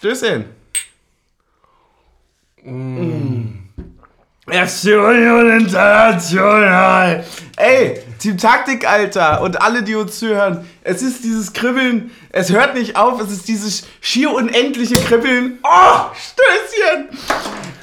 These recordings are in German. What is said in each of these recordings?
Stößchen. Aktion international. Ey, Team Taktik, Alter. Und alle, die uns zuhören. Es ist dieses Kribbeln. Es hört nicht auf. Es ist dieses schier unendliche Kribbeln. Oh, Stößchen.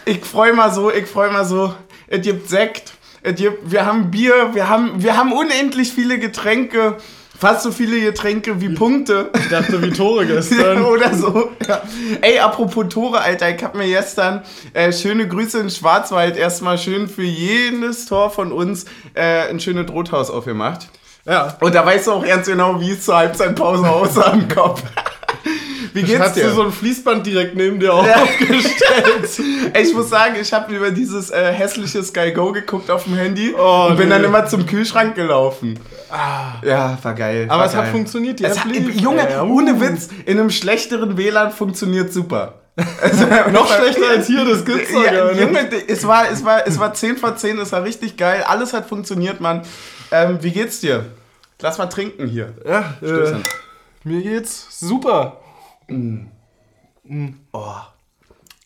Ich freu mal so, ich freu mal so. Es gibt Sekt. Es gibt, wir haben Bier. Wir haben, wir haben unendlich viele Getränke. Fast so viele Getränke wie Punkte. Ich dachte, wie Tore gestern. Oder so. Ja. Ey, apropos Tore, Alter, ich hab mir gestern äh, schöne Grüße in Schwarzwald erstmal schön für jedes Tor von uns äh, ein schönes Rothaus aufgemacht. Ja. Und da weißt du auch ganz genau, wie es zur Halbzeitpause aussah im Kopf. Wie geht's Hast dir? du so ein Fließband direkt neben dir Ja. aufgestellt? Ey, ich muss sagen, ich habe über dieses äh, hässliche Sky Go geguckt auf dem Handy Oh, und bin nee. dann immer zum Kühlschrank gelaufen. Ja, war geil. Aber war es hat geil. funktioniert, die Es hat. Junge, Ja, uh. ohne Witz, in einem schlechteren WLAN funktioniert super. Also, Noch schlechter als hier, das gibt's doch ja, gar nicht. Junge, es war, es, war, es war 10 vor 10, es war richtig geil. Alles hat funktioniert, Mann. Ähm, wie geht's dir? Lass mal trinken hier. Ja, äh, Stößchen. Mir geht's super. Oh.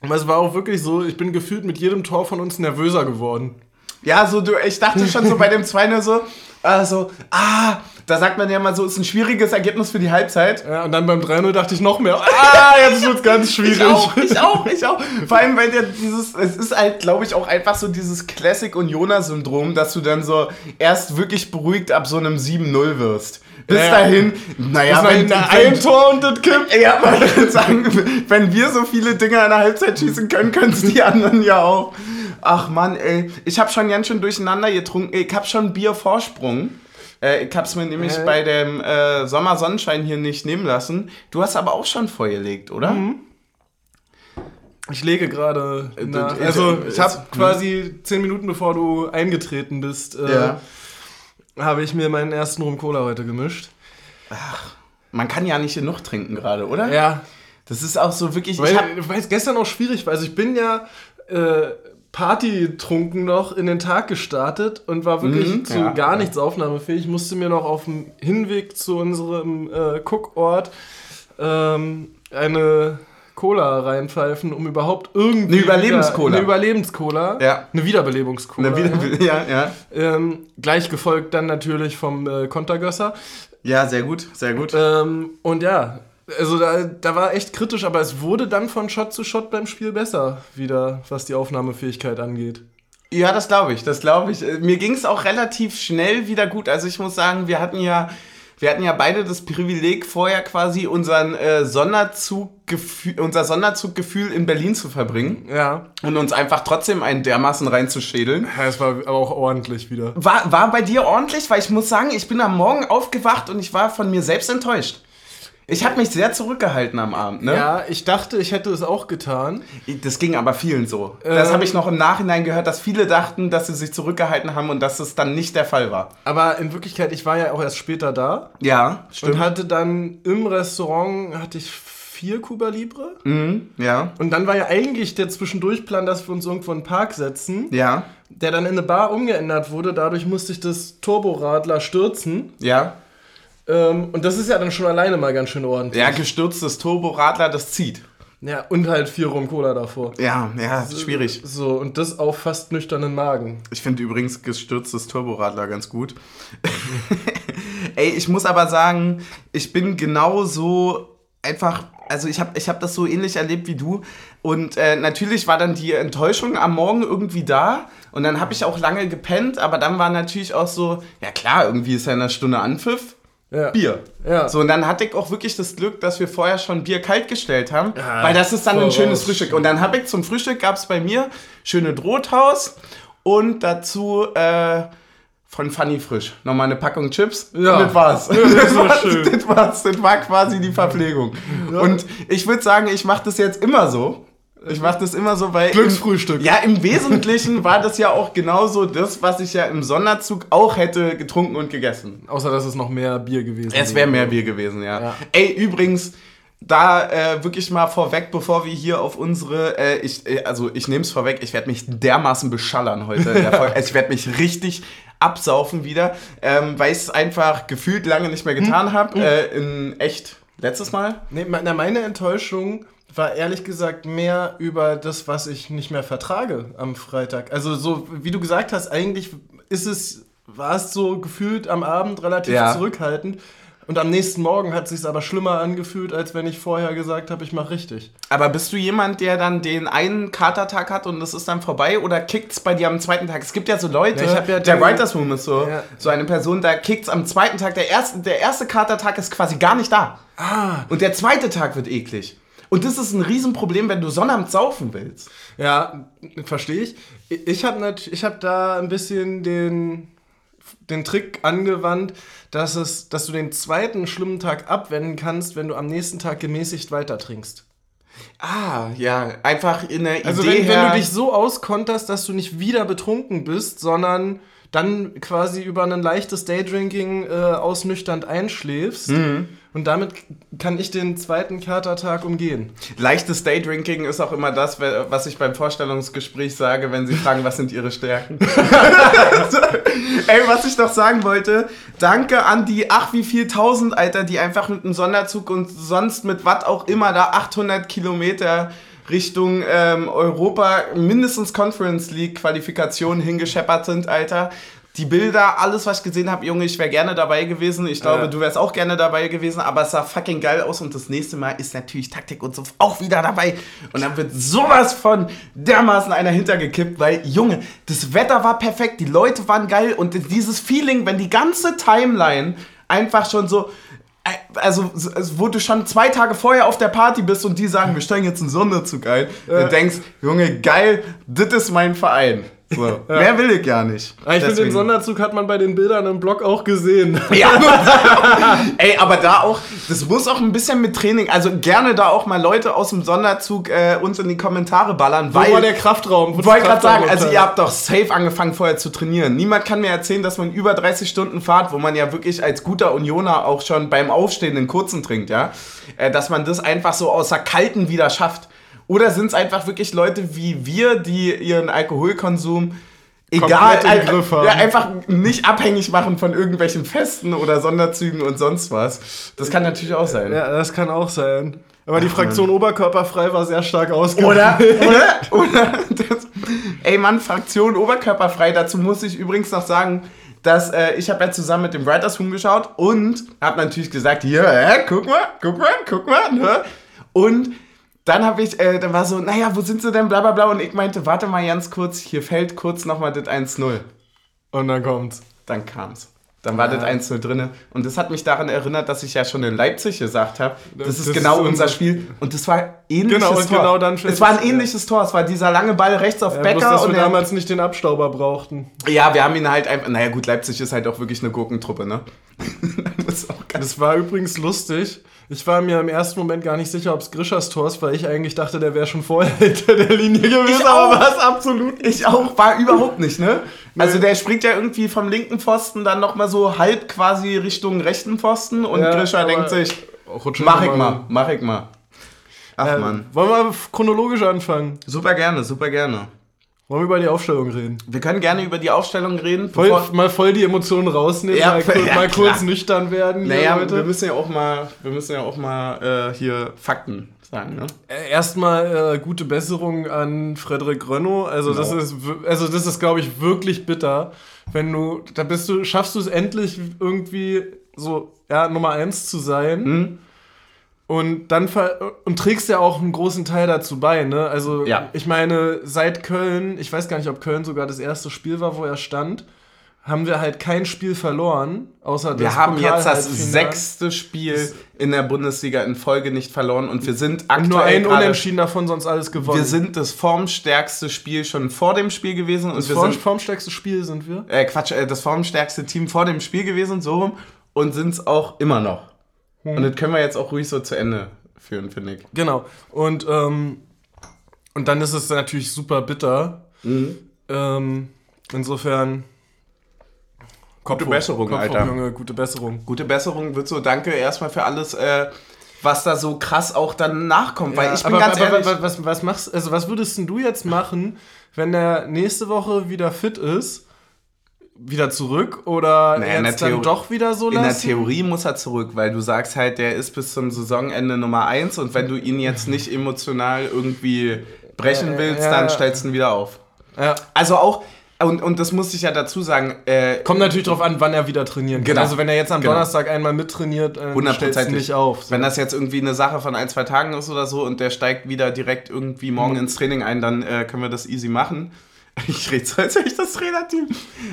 Aber es war auch wirklich so, ich bin gefühlt mit jedem Tor von uns nervöser geworden. Ja, so du, ich dachte schon so bei dem 2 so, also, ah, da sagt man ja mal so, ist ein schwieriges Ergebnis für die Halbzeit. Ja, und dann beim 3-0 dachte ich noch mehr, ah, jetzt wird's ganz schwierig. Ich auch, ich auch, ich auch. Vor allem, weil der dieses, es ist halt, glaube ich, auch einfach so dieses Classic Unioner-Syndrom, dass du dann so erst wirklich beruhigt ab so einem 7-0 wirst. Bis Ja, dahin, naja, wenn, wenn, ein Tor und das kippt. ja, man kann sagen, wenn wir so viele Dinger in der Halbzeit schießen können, können es die anderen ja auch. Ach Mann, ey. Ich habe schon ganz schön durcheinander getrunken. Ich habe schon Biervorsprung. Äh, ich hab's mir nämlich Äh. bei dem äh, Sommersonnenschein hier nicht nehmen lassen. Du hast aber auch schon vorgelegt, oder? Ich lege gerade äh, Also, ich habe ist- quasi zehn Minuten bevor du eingetreten bist, äh, Ja. habe ich mir meinen ersten Rum Cola heute gemischt. Man kann ja nicht genug trinken gerade, oder? Ja, Das ist auch so wirklich. weil, ich hab, weil es gestern auch schwierig war. Also, ich bin ja äh, partytrunken noch in den Tag gestartet und war wirklich Mhm, zu ja, gar ja. nichts aufnahmefähig. Ich musste mir noch auf dem Hinweg zu unserem äh, Cookort ähm, eine Cola reinpfeifen, um überhaupt irgendwie. Eine Überlebenscola. Eine Überlebenscola. Ja. Eine Wiederbelebungscola. Na, wieder, ja, ja. Ähm, gleich gefolgt dann natürlich vom äh, Kontergösser. Ja, sehr gut, sehr gut. Ähm, und ja, also da, da war echt kritisch, aber es wurde dann von Shot zu Shot beim Spiel besser, wieder, was die Aufnahmefähigkeit angeht. Ja, das glaube ich, das glaube ich. Äh, Mir ging es auch relativ schnell wieder gut. Also ich muss sagen, wir hatten ja, wir hatten ja beide das Privileg, vorher quasi unseren äh, Sonderzuggefühl, unser Sonderzuggefühl in Berlin zu verbringen Ja. und uns einfach trotzdem einen dermaßen reinzuschädeln. ja es war aber auch ordentlich wieder. War, war bei dir ordentlich? Weil ich muss sagen, ich bin am Morgen aufgewacht und ich war von mir selbst enttäuscht. Ich habe mich sehr zurückgehalten am Abend, ne? Ja, ich dachte, ich hätte es auch getan. Das ging aber vielen so. Das Ähm. habe ich noch im Nachhinein gehört, dass viele dachten, dass sie sich zurückgehalten haben und dass es dann nicht der Fall war. Aber in Wirklichkeit, ich war ja auch erst später da Ja, und hatte dann im Restaurant hatte ich vier Cuba Libre. Mhm, ja, Und dann war ja eigentlich der Zwischendurchplan, dass wir uns irgendwo in den Park setzen, ja, der dann in eine Bar umgeändert wurde. Dadurch musste ich das Turboradler stürzen. ja. Ähm, und das ist ja dann schon alleine mal ganz schön ordentlich. Ja, gestürztes Turboradler, das zieht. Ja, und halt vier Rum Cola davor. Ja, ja, schwierig. So, und das auf fast nüchternen Magen. Ich finde übrigens gestürztes Turboradler ganz gut. Ey, ich muss aber sagen, ich bin genauso einfach, also ich habe ich hab das so ähnlich erlebt wie du. Und äh, natürlich war dann die Enttäuschung am Morgen irgendwie da. Und dann habe ich auch lange gepennt, aber dann war natürlich auch so, ja klar, irgendwie ist ja in einer Stunde Anpfiff. Ja. Bier. Ja. So, und dann hatte ich auch wirklich das Glück, dass wir vorher schon Bier kalt gestellt haben, Ja, weil das ist dann ein schönes Frühstück. Und dann habe ich zum Frühstück gab es bei mir schöne Brothaus und dazu äh, von Funny Frisch nochmal eine Packung Chips. Ja. Und das war's. Ja, das das, war war's das war's. Das war quasi die Verpflegung. Und ich würde sagen, ich mache das jetzt immer so. Ich mache das immer so, weil. Glücksfrühstück. Im, ja, im Wesentlichen war das ja auch genauso das, was ich ja im Sonderzug auch hätte getrunken und gegessen. Außer, dass es noch mehr Bier gewesen Es wäre mehr Bier gewesen, ja. Ja. Ey, übrigens, da äh, wirklich mal vorweg, bevor wir hier auf unsere, äh, ich, äh, also ich nehme es vorweg, ich werde mich dermaßen beschallern heute. in der Folge. ich werde mich richtig absaufen wieder, ähm, weil ich es einfach gefühlt lange nicht mehr getan habe. Äh, in echt letztes Mal. Nee, meine Enttäuschung war ehrlich gesagt mehr über das, was ich nicht mehr vertrage am Freitag. Also so, wie du gesagt hast, eigentlich ist es, war es so gefühlt am Abend relativ Ja. zurückhaltend. Und am nächsten Morgen hat es sich aber schlimmer angefühlt, als wenn ich vorher gesagt habe, ich mache richtig. Aber bist du jemand, der dann den einen Katertag hat und das ist dann vorbei oder kickt's bei dir am zweiten Tag? Es gibt ja so Leute, Ja, ich hab ja der Writers Room ist so, Ja. so eine Person, da kickt's am zweiten Tag, der erste, der erste Katertag ist quasi gar nicht da. Ah. Und der zweite Tag wird eklig. Und das ist ein Riesenproblem, wenn du Sonnabend saufen willst. Ja, verstehe ich. Ich habe ich hab da ein bisschen den, den Trick angewandt, dass, es, dass du den zweiten schlimmen Tag abwenden kannst, wenn du am nächsten Tag gemäßigt weiter trinkst. Ah, ja, einfach in der Also Idee wenn, wenn her, du dich so auskonterst, dass du nicht wieder betrunken bist, sondern dann quasi über ein leichtes Daydrinking äh, ausnüchternd einschläfst. Mhm. Und damit kann ich den zweiten Katertag umgehen. Leichtes Daydrinking ist auch immer das, was ich beim Vorstellungsgespräch sage, wenn sie fragen, was sind ihre Stärken. Ey, was ich noch sagen wollte, danke an die, ach wie viel tausend, Alter, die einfach mit einem Sonderzug und sonst mit was auch immer da 800 Kilometer Richtung ähm, Europa, mindestens Conference League Qualifikation hingescheppert sind, Alter. Die Bilder, alles, was ich gesehen habe, Junge, ich wäre gerne dabei gewesen. Ich glaube, Ja. du wärst auch gerne dabei gewesen, aber es sah fucking geil aus und das nächste Mal ist natürlich Taktik und so auch wieder dabei. Und dann wird sowas von dermaßen einer hintergekippt, weil, Junge, das Wetter war perfekt, die Leute waren geil und dieses Feeling, wenn die ganze Timeline einfach schon so. Äh, Also, wo du schon zwei Tage vorher auf der Party bist und die sagen, wir steigen jetzt einen Sonderzug ein, du denkst, Junge, geil, das ist mein Verein. So, mehr will ich gar nicht. Aber ich finde, den Sonderzug hat man bei den Bildern im Blog auch gesehen. ja, ey, aber da auch, das muss auch ein bisschen mit Training, also gerne da auch mal Leute aus dem Sonderzug äh, uns in die Kommentare ballern, Wo weil, war der Kraftraum? Wo ich wollte gerade sagen, also ihr habt doch safe angefangen vorher zu trainieren. Niemand kann mir erzählen, dass man über 30 Stunden Fahrt, wo man ja wirklich als guter Unioner auch schon beim Aufstehen den kurzen trinkt, ja, äh, dass man das einfach so außer Kalten wieder schafft. Oder sind es einfach wirklich Leute wie wir, die ihren Alkoholkonsum egal, im Griff haben. Ja, einfach nicht abhängig machen von irgendwelchen Festen oder Sonderzügen und sonst was. Das kann natürlich auch sein. Ja, das kann auch sein. Aber die Fraktion Oberkörperfrei war sehr stark ausgeprägt. Oder, oder, oder, das, ey Mann, Fraktion oberkörperfrei. Dazu muss ich übrigens noch sagen, dass äh, ich habe ja zusammen mit dem Writers Room geschaut und habe natürlich gesagt, hier, hä, guck mal, guck mal, guck mal, ne? Und dann habe ich, äh, dann war so, naja, wo sind sie denn, bla bla bla. Und ich meinte, warte mal ganz kurz, hier fällt kurz nochmal das 1-0. Und dann kommt's. Dann kam's. Dann war das 1-0 drinne. Und das hat mich daran erinnert, dass ich ja schon in Leipzig gesagt habe, das, Das ist ist genau unser- unser Spiel. Und das war ähnliches Genau, und Tor. genau dann es war ein ähnliches Tor. Es war dieser lange Ball rechts auf Ja, bloß, Becker. dass und wir damals nicht den Abstauber brauchten. ja, wir haben ihn halt einfach. Naja, gut, Leipzig ist halt auch wirklich eine Gurkentruppe, ne? das Das war übrigens lustig. Ich war mir im ersten Moment gar nicht sicher, ob es Grischers Tor ist, weil ich eigentlich dachte, der wäre schon vorher hinter der Linie gewesen. Ich aber war es absolut Ich auch, war überhaupt nicht, ne? Also der springt ja irgendwie vom linken Pfosten dann nochmal so halb quasi Richtung rechten Pfosten und Ja, Grischer denkt sich, mach ich mal, mach ich mal. Ach Äh, man. Wollen wir chronologisch anfangen? Super gerne, super gerne. Wollen wir über die Aufstellung reden? Wir können gerne über die Aufstellung reden. Voll, mal voll die Emotionen rausnehmen, Ja, mal, kurz, ja, mal kurz nüchtern werden. naja, Leute. wir müssen ja auch mal, wir müssen ja auch mal äh, hier Fakten sagen, ne? Äh, Erstmal äh, gute Besserung an Frederik Rönno. Also das Genau. ist, wir- also das ist, glaube ich, wirklich bitter, wenn du, da bist du, schaffst du es endlich irgendwie so, ja, Nummer eins zu sein. Hm? Und dann und trägst ja auch einen großen Teil dazu bei, ne? Also Ja. ich meine, seit Köln, ich weiß gar nicht, ob Köln sogar das erste Spiel war, wo er stand, haben wir halt kein Spiel verloren, außer Wir das haben jetzt das sechste Spiel in der Bundesliga in Folge nicht verloren und wir sind und aktuell nur ein gerade- Unentschieden davon, sonst alles gewonnen. Wir sind das formstärkste Spiel schon vor dem Spiel gewesen und das wir form sind formstärkste Spiel sind wir. äh, Quatsch, äh, das formstärkste Team vor dem Spiel gewesen, so rum und sind es auch immer noch. Hm. Und das können wir jetzt auch ruhig so zu Ende führen, finde ich. Genau. Und, ähm, und dann ist es natürlich super bitter. Mhm. Ähm, insofern. Kopf hoch, Besserung, Kopf hoch, Alter. Junge, gute Besserung. Gute Besserung wird so, danke erstmal für alles, äh, was da so krass auch dann nachkommt, weil ich bin aber, ganz aber, ehrlich, aber was, was machst also was würdest du jetzt machen, wenn der nächste Woche wieder fit ist? Wieder zurück oder Naja, jetzt dann doch wieder so In der lassen? Theorie muss er zurück, weil du sagst halt, der ist bis zum Saisonende Nummer 1 und wenn du ihn jetzt nicht emotional irgendwie brechen willst, ja, dann ja. stellst du ihn wieder auf. Ja. Also auch, und, und das muss ich ja dazu sagen, äh, Kommt natürlich drauf an, wann er wieder trainieren kann. Genau. Also wenn er jetzt am Genau. Donnerstag einmal mittrainiert, äh, stellst du ihn hundertprozentig nicht auf. So. Wenn das jetzt irgendwie eine Sache von ein, zwei Tagen ist oder so und der steigt wieder direkt irgendwie morgen ins Training ein, dann äh, können wir das easy machen. Ich rede so, als wäre ich das Trainerteam.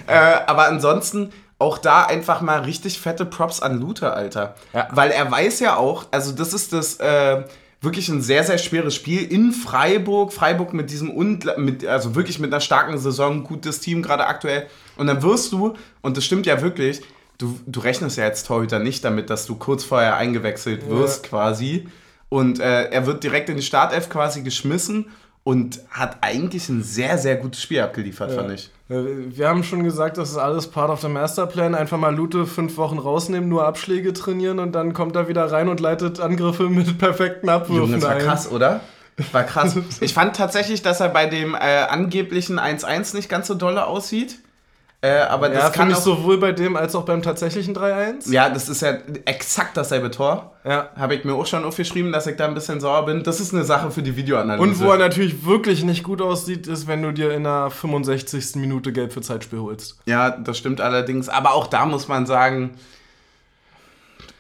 Äh, aber ansonsten auch da einfach mal richtig fette Props an Luther, Alter. Ja. Weil er weiß ja auch, also das ist das äh, wirklich ein sehr, sehr schweres Spiel in Freiburg. Freiburg mit diesem, Ungla mit, also wirklich mit einer starken Saison, gutes Team gerade aktuell. Und dann wirst du, und das stimmt ja wirklich, du, du rechnest ja jetzt Torhüter nicht damit, dass du kurz vorher eingewechselt wirst quasi. Und äh, er wird direkt in die Startelf quasi geschmissen und hat eigentlich ein sehr, sehr gutes Spiel abgeliefert, fand ich. Äh, Wir haben schon gesagt, das ist alles part of the Masterplan. Einfach mal Lute fünf Wochen rausnehmen, nur Abschläge trainieren und dann kommt er wieder rein und leitet Angriffe mit perfekten Abwürfen Junge, das war ein. krass, oder? War krass. Ich fand tatsächlich, dass er bei dem äh, angeblichen 1-1 nicht ganz so dolle aussieht. Äh, aber das Ja, kann kann ich sowohl bei dem als auch beim tatsächlichen 3-1. Ja, das ist ja exakt dasselbe Tor. Ja. Habe ich mir auch schon aufgeschrieben, dass ich da ein bisschen sauer bin. Das ist eine Sache für die Videoanalyse. Und wo er natürlich wirklich nicht gut aussieht, ist, wenn du dir in der 65. Minute Gelb für Zeitspiel holst. Ja, das stimmt allerdings. Aber auch da muss man sagen,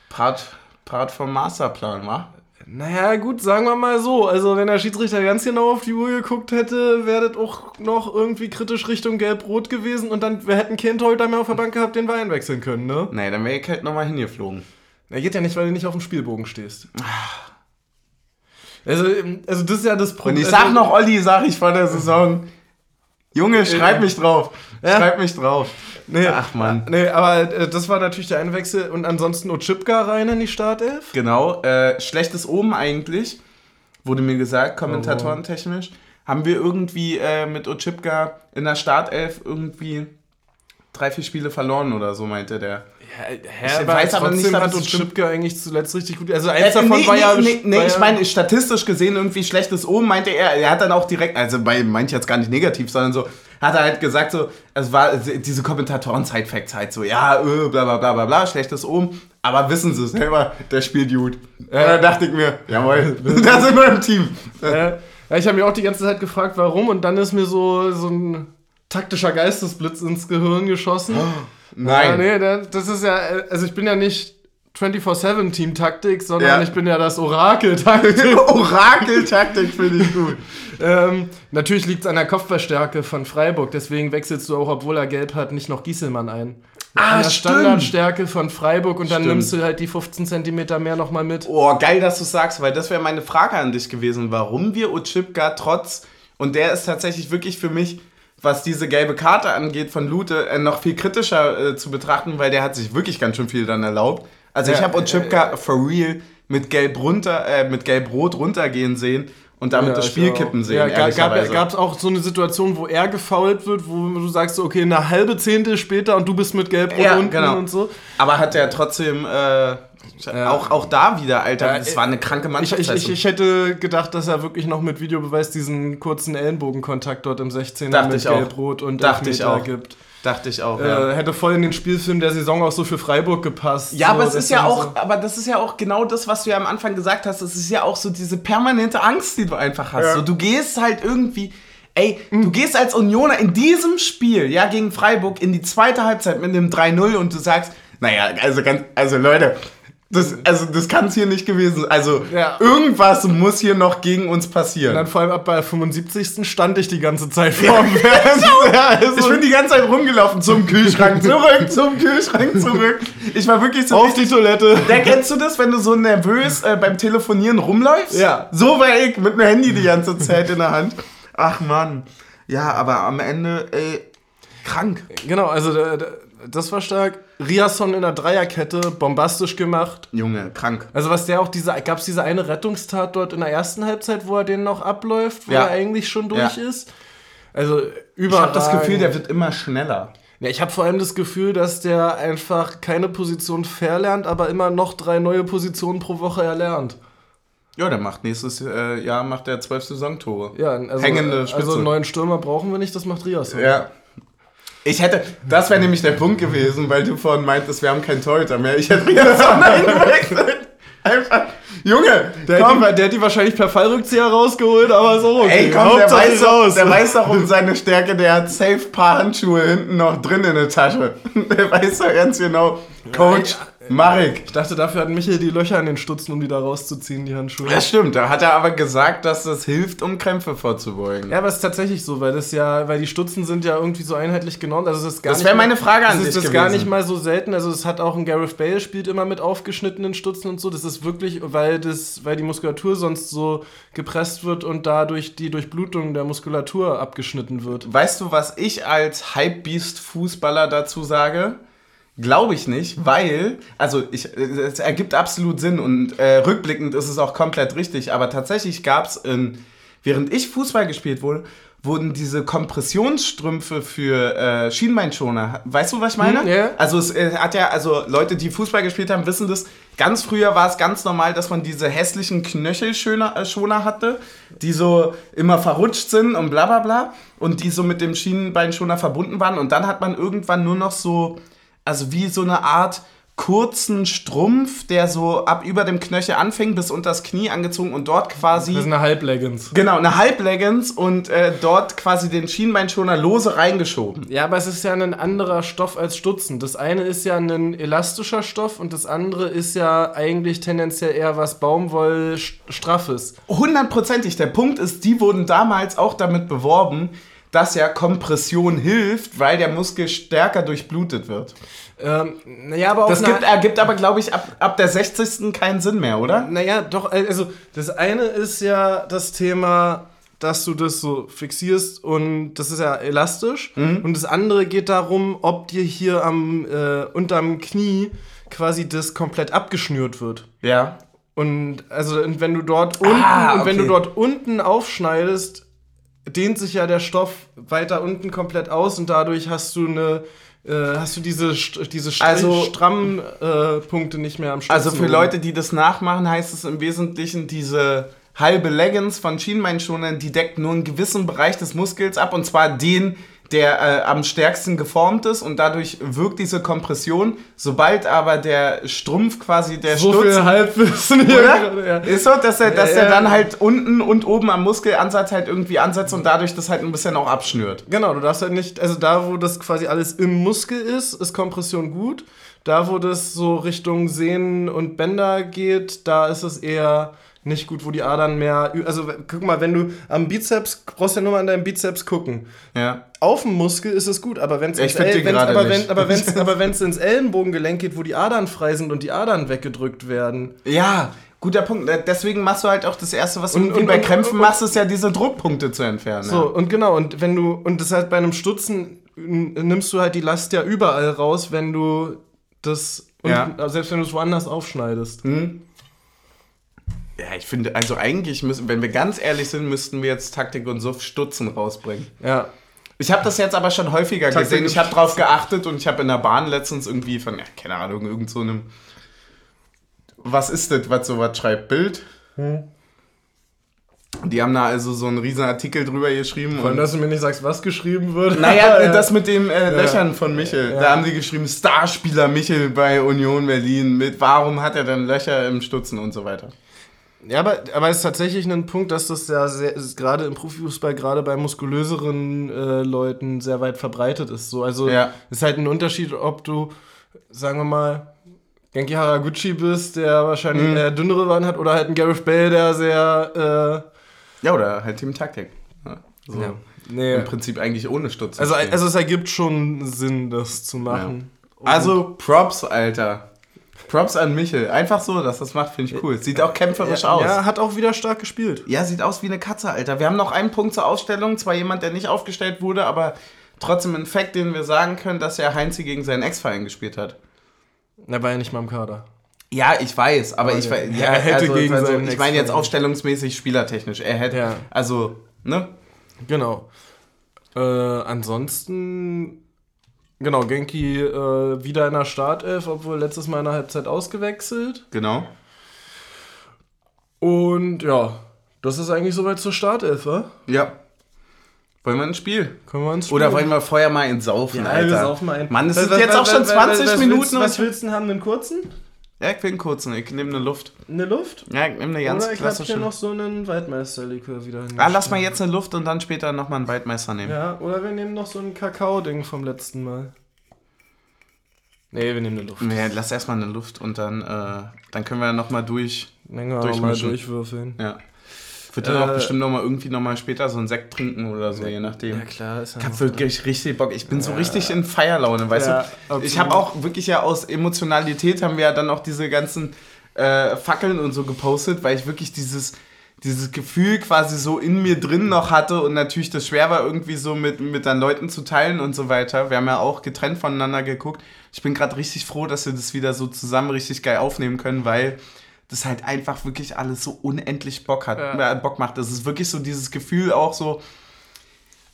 Part, Part vom Masterplan, wa? Naja, gut, sagen wir mal so. Also, wenn der Schiedsrichter ganz genau auf die Uhr geguckt hätte, wäre das auch noch irgendwie kritisch Richtung Gelb-Rot gewesen und dann wir hätten keinen Torhüter mehr auf der Bank gehabt, den wir einwechseln können, ne? Nee, dann wäre ich halt nochmal hingeflogen. Er geht ja nicht, weil du nicht auf dem Spielbogen stehst. Also, also das ist ja das Und Problem. ich sag noch, Olli, sag ich vor der Saison. Junge, schreib Ja. mich drauf. Ja. Schreib mich drauf. Nee, Ach, Mann. Nee, aber äh, das war natürlich der Einwechsel und ansonsten Ochipka rein in die Startelf. Genau, äh, schlechtes Omen eigentlich, wurde mir gesagt, kommentatorentechnisch. Haben wir irgendwie äh, mit Ochipka in der Startelf irgendwie drei, vier Spiele verloren oder so, meinte der. Ja, Ich weiß aber nicht, hat. Ochipka eigentlich zuletzt richtig gut. Also eins Äh, davon nee, war nee, ja. nee, nee war ich ja- meine, statistisch gesehen irgendwie schlechtes Omen, meinte er. Er hat dann auch direkt, also bei manchen jetzt gar nicht negativ, sondern so, hat er halt gesagt, so, es war diese Kommentatoren-Side-Facts halt so, ja, äh, bla bla bla bla bla, schlechtes Omen, aber wissen sie selber, der spielt gut. Ja, da dachte ich mir, jawohl, da sind wir im Team. Ja, ja, ich habe mich auch die ganze Zeit gefragt, warum, und dann ist mir so, so ein taktischer Geistesblitz ins Gehirn geschossen. Ja, Nein. nee, da- das ist ja, äh, also ich bin ja nicht 24-7 Team-Taktik, sondern Ja. ich bin ja das Orakel-Taktik. Orakel-Taktik finde ich gut. ähm, natürlich liegt es an der Kopfballstärke von Freiburg, deswegen wechselst du auch, obwohl er gelb hat, nicht noch Gieselmann ein. Ah, an der stimmt. Standardstärke von Freiburg und dann Stimmt. nimmst du halt die 15 Zentimeter mehr nochmal mit. Oh, geil, dass du sagst, weil das wäre meine Frage an dich gewesen, warum wir Ochipka trotz, und der ist tatsächlich wirklich für mich, was diese gelbe Karte angeht von Lute, äh, noch viel kritischer äh, zu betrachten, weil der hat sich wirklich ganz schön viel dann erlaubt. Also ich Ja, habe Ochipka for real mit gelb runter, äh, mit gelb-rot runtergehen sehen und damit das ich Spiel kippen sehen, Ja, ga- gab es auch so eine Situation, wo er gefoult wird, wo du sagst, so, okay, eine halbe Zehntel später und du bist mit gelb Ja, unten genau. und so. Aber hat er trotzdem, äh, auch, auch da wieder, Alter, Ja, das war eine kranke Ich, ich, ich, ich hätte gedacht, dass er wirklich noch mit Videobeweis diesen kurzen Ellenbogenkontakt dort im 16er Dachte mit ich. Gelb-Rot und Dachte ich Elfmeter auch. gibt. Dachte ich auch, ja. Äh, hätte voll in den Spielfilm der Saison auch so für Freiburg gepasst. Ja, so, aber es das ist ja auch, So. aber das ist ja auch genau das, was du ja am Anfang gesagt hast. Es ist ja auch so diese permanente Angst, die du einfach hast. Ja. So, du gehst halt irgendwie, ey, du gehst als Unioner in diesem Spiel, ja, gegen Freiburg in die zweite Halbzeit mit einem 3-0 und du sagst, naja, also ganz, also Leute, das, also das kann es hier nicht gewesen sein. Also Ja. irgendwas muss hier noch gegen uns passieren. Und dann vor allem ab bei 75. stand ich die ganze Zeit vor dem Fernseher. Ich Also bin die ganze Zeit rumgelaufen zum Kühlschrank zurück, zum Kühlschrank zurück. Ich war wirklich so auf die Toilette. Der kennst du das, wenn du so nervös äh, beim Telefonieren rumläufst? Ja. So war ich mit dem Handy die ganze Zeit in der Hand. Ach Mann. Ja, aber am Ende, ey, krank. Genau, also da- da- das war stark. Riasson in der Dreierkette, bombastisch gemacht. Junge, krank. Also was der auch diese, gab es diese eine Rettungstat dort in der ersten Halbzeit, wo er den noch abläuft, wo Ja. er eigentlich schon durch Ja. ist. Also Ich überall. habe das Gefühl, der wird immer schneller. Ja, ich habe vor allem das Gefühl, dass der einfach keine Position verlernt, aber immer noch drei neue Positionen pro Woche erlernt. Ja, der macht nächstes äh, Jahr macht der zwölf Saisontore. Ja, also, Hängende Spitze. also einen neuen Stürmer brauchen wir nicht, das macht Riasson. Ja. Ich hätte, das wäre nämlich der Punkt gewesen, weil du vorhin meintest, wir haben keinen Torhüter mehr. Ich hätte jetzt auch gewechselt. Einfach, Junge, Der, komm, hat die, der hat die wahrscheinlich per Fallrückzieher rausgeholt, aber so okay. ey, komm, der weiß, doch, raus. der weiß doch um seine Stärke, der hat safe paar Handschuhe hinten noch drin in der Tasche. Der weiß doch ganz genau, Coach Marek. Ich dachte, dafür hat Michael die Löcher in den Stutzen, um die da rauszuziehen, die Handschuhe. Das stimmt, da hat er aber gesagt, dass das hilft, um Krämpfe vorzubeugen. Ja, aber es ist tatsächlich so, weil das ja, weil die Stutzen sind ja irgendwie so einheitlich genormt. Also ist Das nicht wäre meine Frage an das dich ist das gewesen. gar nicht mal so selten. Also es hat auch ein Gareth Bale spielt immer mit aufgeschnittenen Stutzen und so. Das ist wirklich, weil das, weil die Muskulatur sonst so gepresst wird und dadurch die Durchblutung der Muskulatur abgeschnitten wird. Weißt du, was ich als Hypebeast-Fußballer dazu sage? Glaube ich nicht, weil, also ich, es ergibt absolut Sinn und äh, rückblickend ist es auch komplett richtig, aber tatsächlich gab es, während ich Fußball gespielt wurde, wurden diese Kompressionsstrümpfe für äh, Schienbeinschoner, weißt du, was ich meine? Hm, ja. Also es äh, hat ja, also Leute, die Fußball gespielt haben, wissen das. Ganz früher war es ganz normal, dass man diese hässlichen Knöchelschoner äh, Schoner hatte, die so immer verrutscht sind und bla bla bla und die so mit dem Schienbeinschoner verbunden waren. Und dann hat man irgendwann nur noch so, also wie so eine Art kurzen Strumpf, der so ab über dem Knöchel anfing bis unter das Knie angezogen und dort quasi Das ist eine Halbleggings. Genau, eine Halbleggings und äh, dort quasi den Schienbeinschoner lose reingeschoben. Ja, aber es ist ja ein anderer Stoff als Stutzen. Das eine ist ja ein elastischer Stoff und das andere ist ja eigentlich tendenziell eher was Baumwollstraffes. Hundertprozentig. Der Punkt ist, die wurden damals auch damit beworben, dass ja Kompression hilft, weil der Muskel stärker durchblutet wird. Ähm, naja, aber auch Das gibt, ergibt aber, glaube ich, ab, ab der 60. keinen Sinn mehr, oder? Naja, doch, also das eine ist ja das Thema, dass du das so fixierst und das ist ja elastisch. Und das andere geht darum, ob dir hier am äh, unterm Knie quasi das komplett abgeschnürt wird. Ja. Und also wenn du dort unten Ah, und wenn du okay. dort unten aufschneidest, dehnt sich ja der Stoff weiter unten komplett aus und dadurch hast du eine äh, hast du diese diese Strich- Also- strammen äh, Punkte nicht mehr am Stutzen. Also für Leute, die das nachmachen, heißt es im Wesentlichen, diese halbe Leggings von Schienbeinschonern, die deckt nur einen gewissen Bereich des Muskels ab und zwar den, der äh, am stärksten geformt ist und dadurch wirkt diese Kompression. Sobald aber der Strumpf quasi der so Stutz viel Halbwissen hier Oder? ja. Ist so, dass er, dass Ja, er ja. dann halt unten und oben am Muskelansatz halt irgendwie ansetzt und dadurch das halt ein bisschen auch abschnürt. Genau, du darfst halt nicht, also da, wo das quasi alles im Muskel ist, ist Kompression gut. Da, wo das so Richtung Sehnen und Bänder geht, da ist es eher nicht gut, wo die Adern mehr. Also, guck mal, wenn du am Bizeps, brauchst ja nur mal an deinem Bizeps gucken. Ja. Auf dem Muskel ist es gut, aber wenn es aber wenn, aber wenn's, aber wenn's ins Ellenbogengelenk geht, wo die Adern frei sind und die Adern weggedrückt werden. Ja, guter Punkt. Deswegen machst du halt auch das Erste, was du Und- irgendwie und- bei Krämpfen und- machst, ist ja diese Druckpunkte zu entfernen. So, und genau, und wenn du, und das heißt, bei einem Stutzen nimmst du halt die Last ja überall raus, wenn du das, und, Ja. selbst wenn du es woanders aufschneidest. Hm? Ja, ich finde, also eigentlich müssen, wenn wir ganz ehrlich sind, müssten wir jetzt Taktik und Suff Stutzen rausbringen. Ja. Ich habe das jetzt aber schon häufiger Taktik gesehen. Ich habe drauf geachtet und ich habe in der Bahn letztens irgendwie von, ja, keine Ahnung, irgend so einem. Was ist das, was sowas schreibt? Bild? Die haben da also so einen riesen Artikel drüber geschrieben. Und, dass du mir nicht sagst, was geschrieben wird. naja, Ja. das mit den äh, Löchern von Michel. Ja. Da haben die geschrieben, Starspieler Michel bei Union Berlin mit, warum hat er dann Löcher im Stutzen und so weiter. Ja, aber, aber es ist tatsächlich ein Punkt, dass das ja sehr, gerade im Profifußball, gerade bei muskulöseren äh, Leuten sehr weit verbreitet ist. So, also Ja. ist halt ein Unterschied, ob du, sagen wir mal, Genki Haraguchi bist, der wahrscheinlich Mhm. eher dünnere Beine hat, oder halt ein Gareth Bale, der sehr Ja, oder halt Team Taktik. Ja, so. äh, ja, nee. Im Prinzip eigentlich ohne Stutzen. Also, also es ergibt schon Sinn, das zu machen. Also Props, Alter. Props an Michel. Einfach so, dass das macht, finde ich cool. Sieht auch kämpferisch ja, aus. ja, Ja. hat auch wieder stark gespielt. sieht aus wie eine Katze, Alter. Wir haben noch einen Punkt zur Ausstellung. Zwar jemand, der nicht aufgestellt wurde, aber trotzdem ein Fact, den wir sagen können, dass er Heinzi gegen seinen Ex-Verein gespielt hat. Er war ja nicht mal im Kader. Ja, ich weiß, aber ich ja. weiß. Ja, er hätte gegen also, seinen Ich meine jetzt aufstellungsmäßig, spielertechnisch. Er hätte. Ja. Also, ne? Genau. Äh, ansonsten, genau, Genki äh, wieder in der Startelf, obwohl letztes Mal in der Halbzeit ausgewechselt. Genau. Und ja, das ist eigentlich soweit zur Startelf, wa? Ja. Wollen wir ein Spiel? Können wir uns Oder spielen? wollen wir vorher mal ins Saufen, ja, Alter? wir saufen mal ein. Mann, es sind was- jetzt was- auch schon was- 20 was Minuten. Willst, was willst du denn haben? Einen kurzen? Ja, ich will einen kurzen. Ich nehme eine Luft. Eine Luft? Ja, ich nehme eine ganz Oder ich habe hier klassische. noch so einen Waldmeisterlikör wieder Ah, lass mal jetzt eine Luft und dann später nochmal einen Waldmeister nehmen. Ja, oder wir nehmen noch so ein Kakao-Ding vom letzten Mal. Nee, wir nehmen eine Luft. Nee, lass erstmal eine Luft und dann, äh, dann können wir nochmal durch. Länger mal Durchmischen. durchwürfeln. Ja. Wird dann auch Äh, bestimmt nochmal irgendwie nochmal später so einen Sekt trinken oder so, je nachdem. Ja, klar. Ist Ich hab wirklich richtig Bock. Ich bin so richtig in Feierlaune, weißt Ja, du? absolut. Ich habe auch wirklich ja aus Emotionalität haben wir ja dann auch diese ganzen äh, Fackeln und so gepostet, weil ich wirklich dieses, dieses Gefühl quasi so in mir drin noch hatte und natürlich das schwer war, irgendwie so mit, mit dann Leuten zu teilen und so weiter. Wir haben ja auch getrennt voneinander geguckt. Ich bin gerade richtig froh, dass wir das wieder so zusammen richtig geil aufnehmen können, weil das halt einfach wirklich alles so unendlich Bock hat, Ja. äh, Bock macht. Das ist wirklich so dieses Gefühl auch so,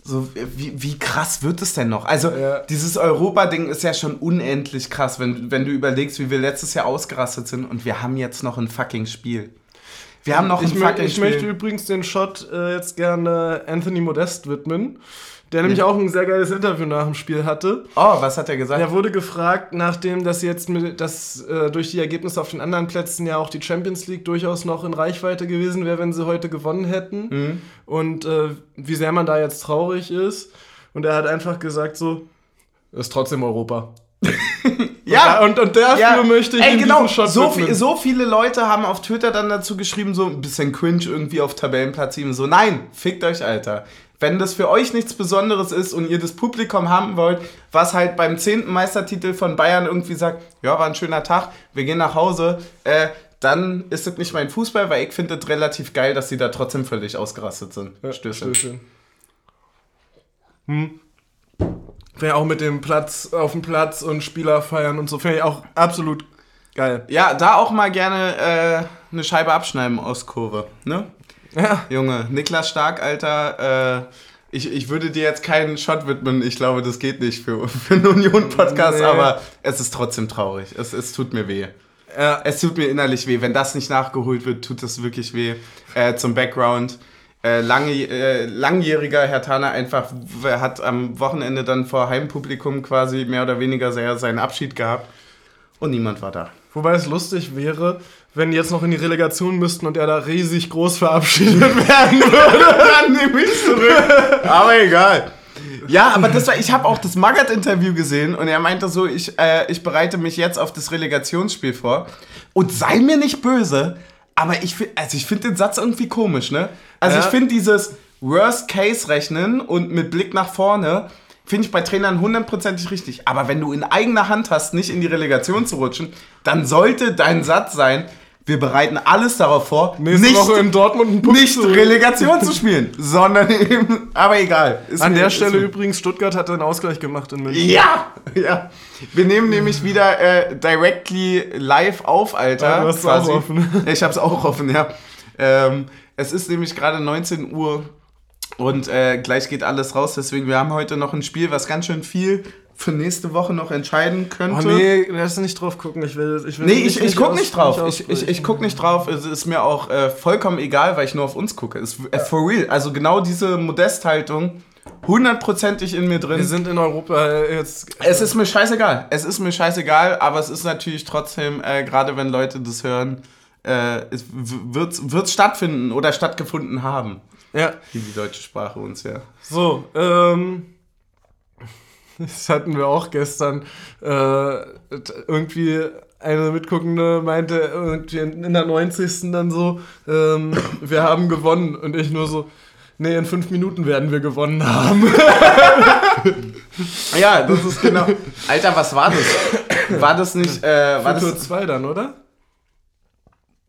so wie, wie krass wird es denn noch? Also Ja. dieses Europa-Ding ist ja schon unendlich krass, wenn, wenn du überlegst, wie wir letztes Jahr ausgerastet sind und wir haben jetzt noch ein fucking Spiel. Wir haben noch ein ich, mö fucking ich Spiel. möchte übrigens den Shot äh, jetzt gerne Anthony Modest widmen, der nämlich auch ein sehr geiles Interview nach dem Spiel hatte. oh, was hat er gesagt? Er wurde gefragt, nachdem das jetzt mit, dass, äh, durch die Ergebnisse auf den anderen Plätzen ja auch die Champions League durchaus noch in Reichweite gewesen wäre, wenn sie heute gewonnen hätten. Mhm. Und äh, wie sehr man da jetzt traurig ist. Und er hat einfach gesagt so, ist trotzdem Europa. ja, Und, und dafür möchte ich Ey, genau, Shot so, viel, so viele Leute haben auf Twitter dann dazu geschrieben, so ein bisschen cringe irgendwie auf Tabellenplatz 7. So, nein, fickt euch, Alter. Wenn das für euch nichts Besonderes ist und ihr das Publikum haben wollt, was halt beim 10. Meistertitel von Bayern irgendwie sagt, ja, war ein schöner Tag, wir gehen nach Hause, äh, dann ist das nicht mein Fußball, weil ich finde es relativ geil, dass sie da trotzdem völlig ausgerastet sind. Ja, Stößchen. Stößchen. Hm. Wäre auch mit dem Platz auf dem Platz und Spieler feiern und so, finde ich auch absolut geil. Ja, da auch mal gerne äh, eine Scheibe abschneiden aus Kurve, ne? Ja. Junge, Niklas Stark, Alter, äh, ich, ich würde dir jetzt keinen Shot widmen. Ich glaube, das geht nicht für, für einen Union-Podcast, Nee. aber es ist trotzdem traurig. Es, es tut mir weh. Ja. Es tut mir innerlich weh. Wenn das nicht nachgeholt wird, tut das wirklich weh. Äh, zum Background. Äh, lange, äh, langjähriger Herr Thaner einfach hat am Wochenende dann vor Heimpublikum quasi mehr oder weniger sehr seinen Abschied gehabt. Und niemand war da. Wobei es lustig wäre, wenn die jetzt noch in die Relegation müssten und er da riesig groß verabschiedet werden würde. Dann nehme ich zurück. Aber egal. Ja, aber das war, ich habe auch das Magath-Interview gesehen und er meinte so, ich, äh, ich bereite mich jetzt auf das Relegationsspiel vor. Und sei mir nicht böse, aber ich finde, also ich finde den Satz irgendwie komisch, ne? Also Ja. ich finde dieses Worst-Case-Rechnen und mit Blick nach vorne, finde ich bei Trainern hundertprozentig richtig. Aber wenn du in eigener Hand hast, nicht in die Relegation zu rutschen, dann sollte dein Satz sein, wir bereiten alles darauf vor, Nächste nicht Woche in Dortmund einen Punkt nicht zu- Relegation zu spielen, sondern eben, aber egal. Ist An mir- der Stelle übrigens, Stuttgart hat einen Ausgleich gemacht in München. Ja, ja. Wir nehmen nämlich wieder äh, directly live auf, Alter. Ja, du hast es auch offen. Ich hab's auch offen, ja. Ähm, es ist nämlich gerade 19 Uhr und äh, gleich geht alles raus. Deswegen, wir haben heute noch ein Spiel, was ganz schön viel für nächste Woche noch entscheiden Oh könnte. nee, lass nicht drauf gucken. Ich will, ich will Nee, mich ich, ich guck nicht drauf. Ich, ich, ich guck nicht drauf. Es ist mir auch äh, vollkommen egal, weil ich nur auf uns gucke. Ist äh, for real. Also genau diese Modesthaltung, hundertprozentig in mir drin. Wir sind in Europa jetzt. Es ist mir scheißegal. Es ist mir scheißegal, aber es ist natürlich trotzdem, äh, gerade wenn Leute das hören, äh, es wird wird's stattfinden oder stattgefunden haben. Ja. Wie die deutsche Sprache uns ja. So, ähm. Das hatten wir auch gestern. Äh, irgendwie eine Mitguckende meinte irgendwie in der 90. dann so, ähm, wir haben gewonnen. Und ich nur so, nee, in fünf Minuten werden wir gewonnen haben. Ja, das ist genau. Alter, was war das? War das nicht. Äh, war Futur das, 2 dann, oder?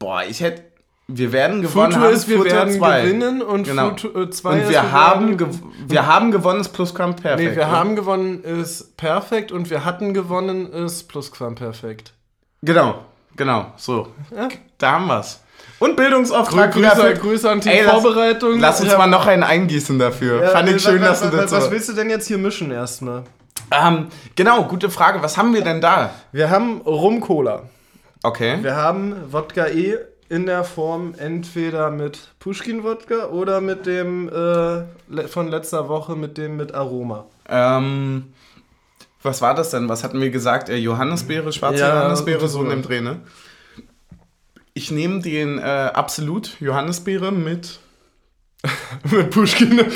boah, ich hätte. Wir werden gewonnen Futur haben. ist, wir Futur werden zwei. gewinnen und Genau. Futur 2 Und ist, wir haben, gew wir haben gewonnen, ist Plusquamperfekt. Nee, wir ne? haben gewonnen ist perfekt und wir hatten gewonnen ist Plusquamperfekt. Genau, genau, so. Ja. Da haben wir's. Und Bildungsauftrag Grüße, wieder für- Grüße an die Ey, lass- Vorbereitung. Lass uns Ja. mal noch einen eingießen dafür. Ja, Fand ich äh, schön, dass du das Was willst du denn jetzt hier mischen erstmal? Ähm, genau, gute Frage. Was haben wir denn da? Wir haben Rum-Cola. Okay. Wir haben Wodka E in der Form entweder mit Pushkin-Wodka oder mit dem äh, von letzter Woche mit dem mit Aroma. Ähm, was war das denn? Was hatten wir gesagt? Äh, Johannisbeere, schwarze Ja, Johannisbeere, so in dem Dreh, ne? Ich nehme den äh, Absolut Johannisbeere mit. mit Pushkin.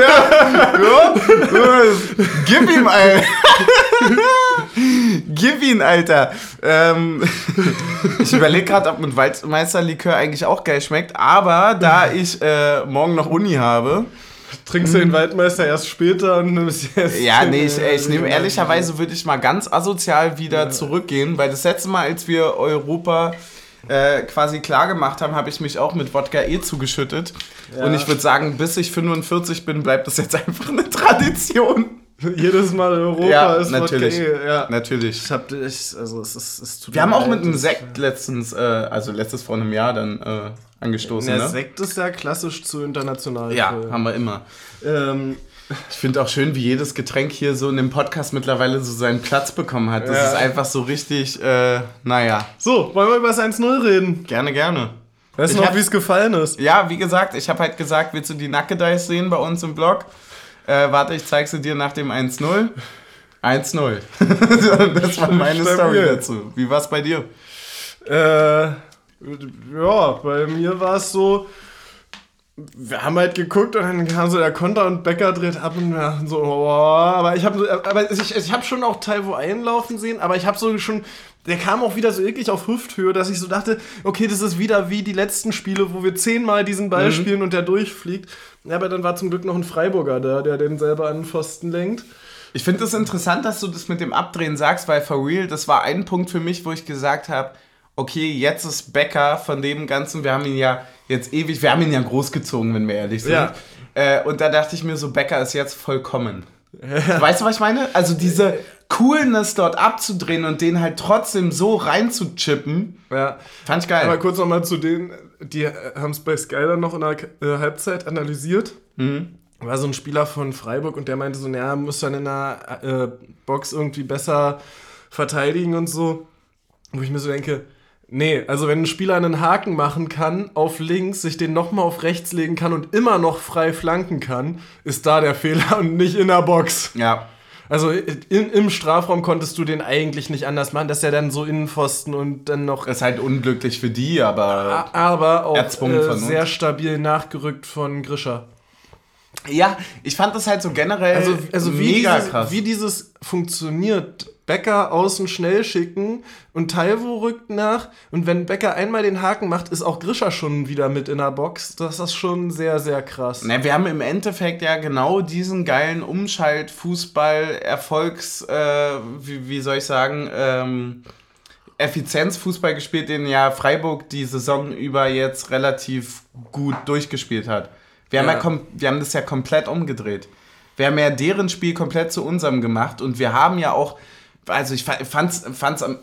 Ja, Gib ihm, Alter. Gib ihn, Alter. Ähm, ich überlege gerade, ob mit Waldmeisterlikör eigentlich auch geil schmeckt, aber da ich äh, morgen noch Uni habe, Trinkst du den Waldmeister erst später und nimmst jetzt. Ja, nee, ich, ich nehme ehrlicherweise würde ich mal ganz asozial wieder zurückgehen, weil das letzte Mal, als wir Europa äh, quasi klar gemacht haben, habe ich mich auch mit Wodka eh zugeschüttet. Ja. Und ich würde sagen, bis ich 45 bin, bleibt das jetzt einfach eine Tradition. Jedes Mal Europa Ja, ist natürlich. Wodka, eh, ja. Natürlich. Ich hab ich, also es ist es tut Wir haben auch mit einem Sekt letztens, äh, also letztes vor einem Jahr dann äh, angestoßen, Der ne? Sekt ist ja klassisch zu international. Ja, haben wir immer. ähm, Ich finde auch schön, wie jedes Getränk hier so in dem Podcast mittlerweile so seinen Platz bekommen hat. Das Ja. ist einfach so richtig, äh, naja, so, wollen wir über das 1-0 reden? gerne, gerne. Weißt du noch, wie es gefallen ist? Ja, wie gesagt, ich habe halt gesagt, willst du die Nacke-Dice sehen bei uns im Blog? Äh, warte, ich zeig sie dir nach dem 1-0. 1-0. das war meine Stabil. Story dazu. Wie war's bei dir? Äh, ja, bei mir war es so, wir haben halt geguckt und dann kam so der Konter und Becker dreht ab und wir dachten so, oh, aber ich habe aber ich, ich hab schon auch Taiwo einlaufen sehen, aber ich habe so schon, der kam auch wieder so wirklich auf Hüfthöhe, dass ich so dachte, okay, das ist wieder wie die letzten Spiele, wo wir zehnmal diesen Ball Mhm. spielen und der durchfliegt. Ja, aber dann war zum Glück noch ein Freiburger da, der den selber an den Pfosten lenkt. Ich finde es das interessant, dass du das mit dem Abdrehen sagst, weil for real, das war ein Punkt für mich, wo ich gesagt habe, okay, jetzt ist Becker von dem Ganzen, wir haben ihn ja jetzt ewig, wir haben ihn ja großgezogen, wenn wir ehrlich sind. Ja. Äh, und da dachte ich mir so, Becker ist jetzt vollkommen. Weißt du, was ich meine? Also diese Coolness dort abzudrehen und den halt trotzdem so reinzuchippen, Ja. fand ich geil. Aber kurz nochmal zu denen, die haben es bei Sky dann noch in der äh, Halbzeit analysiert. Mhm. War so ein Spieler von Freiburg und der meinte so, naja, muss dann in der äh, Box irgendwie besser verteidigen und so. Wo ich mir so denke, nee, also wenn ein Spieler einen Haken machen kann, auf links, sich den nochmal auf rechts legen kann und immer noch frei flanken kann, ist da der Fehler und nicht in der Box. ja. Also in, im Strafraum konntest du den eigentlich nicht anders machen, dass er dann so Innenpfosten und dann noch Ist halt unglücklich für die, aber. aber auch äh, sehr stabil nachgerückt von Grischer. Ja, ich fand das halt so generell Also, also wie, mega dieses, krass. wie dieses funktioniert. Becker außen schnell schicken und Taiwo rückt nach. Und wenn Becker einmal den Haken macht, ist auch Grischer schon wieder mit in der Box. Das ist schon sehr, sehr krass. Na, wir haben im Endeffekt ja genau diesen geilen Umschalt, Fußball, Erfolgs, äh, wie, wie soll ich sagen, ähm, Effizienzfußball gespielt, den ja Freiburg die Saison über jetzt relativ gut durchgespielt hat. Wir, haben, Ja. ja kom wir haben das ja komplett umgedreht. Wir haben ja deren Spiel komplett zu unserem gemacht und wir haben ja auch, also ich fa- fand's, fand's am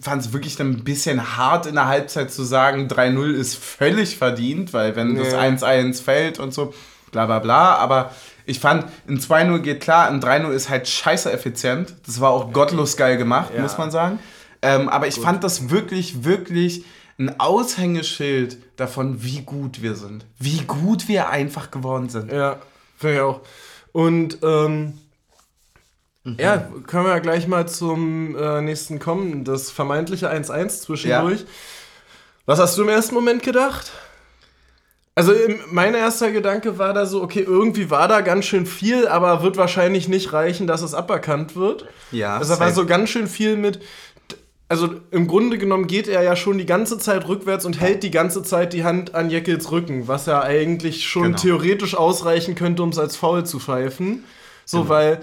fand es wirklich ein bisschen hart in der Halbzeit zu sagen, 3-0 ist völlig verdient, weil wenn das Ja. 1-1 fällt und so, bla bla bla, aber ich fand, ein 2-0 geht klar, ein 3-0 ist halt scheiße effizient. Das war auch gottlos geil gemacht, Ja. muss man sagen. Ähm, aber ich fand das wirklich, wirklich ein Aushängeschild davon, wie gut wir sind. Wie gut wir einfach geworden sind. Ja, finde ich auch. Und ähm, Mhm. ja, können wir ja gleich mal zum äh, nächsten kommen. Das vermeintliche 1-1 zwischendurch. Was hast du im ersten Moment gedacht? Also im, mein erster Gedanke war da so, okay, irgendwie war da ganz schön viel, aber wird wahrscheinlich nicht reichen, dass es aberkannt wird. Ja, Also da war so ganz schön viel mit. Also im Grunde genommen geht er ja schon die ganze Zeit rückwärts und hält die ganze Zeit die Hand an Jeckels Rücken, was ja eigentlich schon Genau. theoretisch ausreichen könnte, um es als Foul zu pfeifen. So, Genau. weil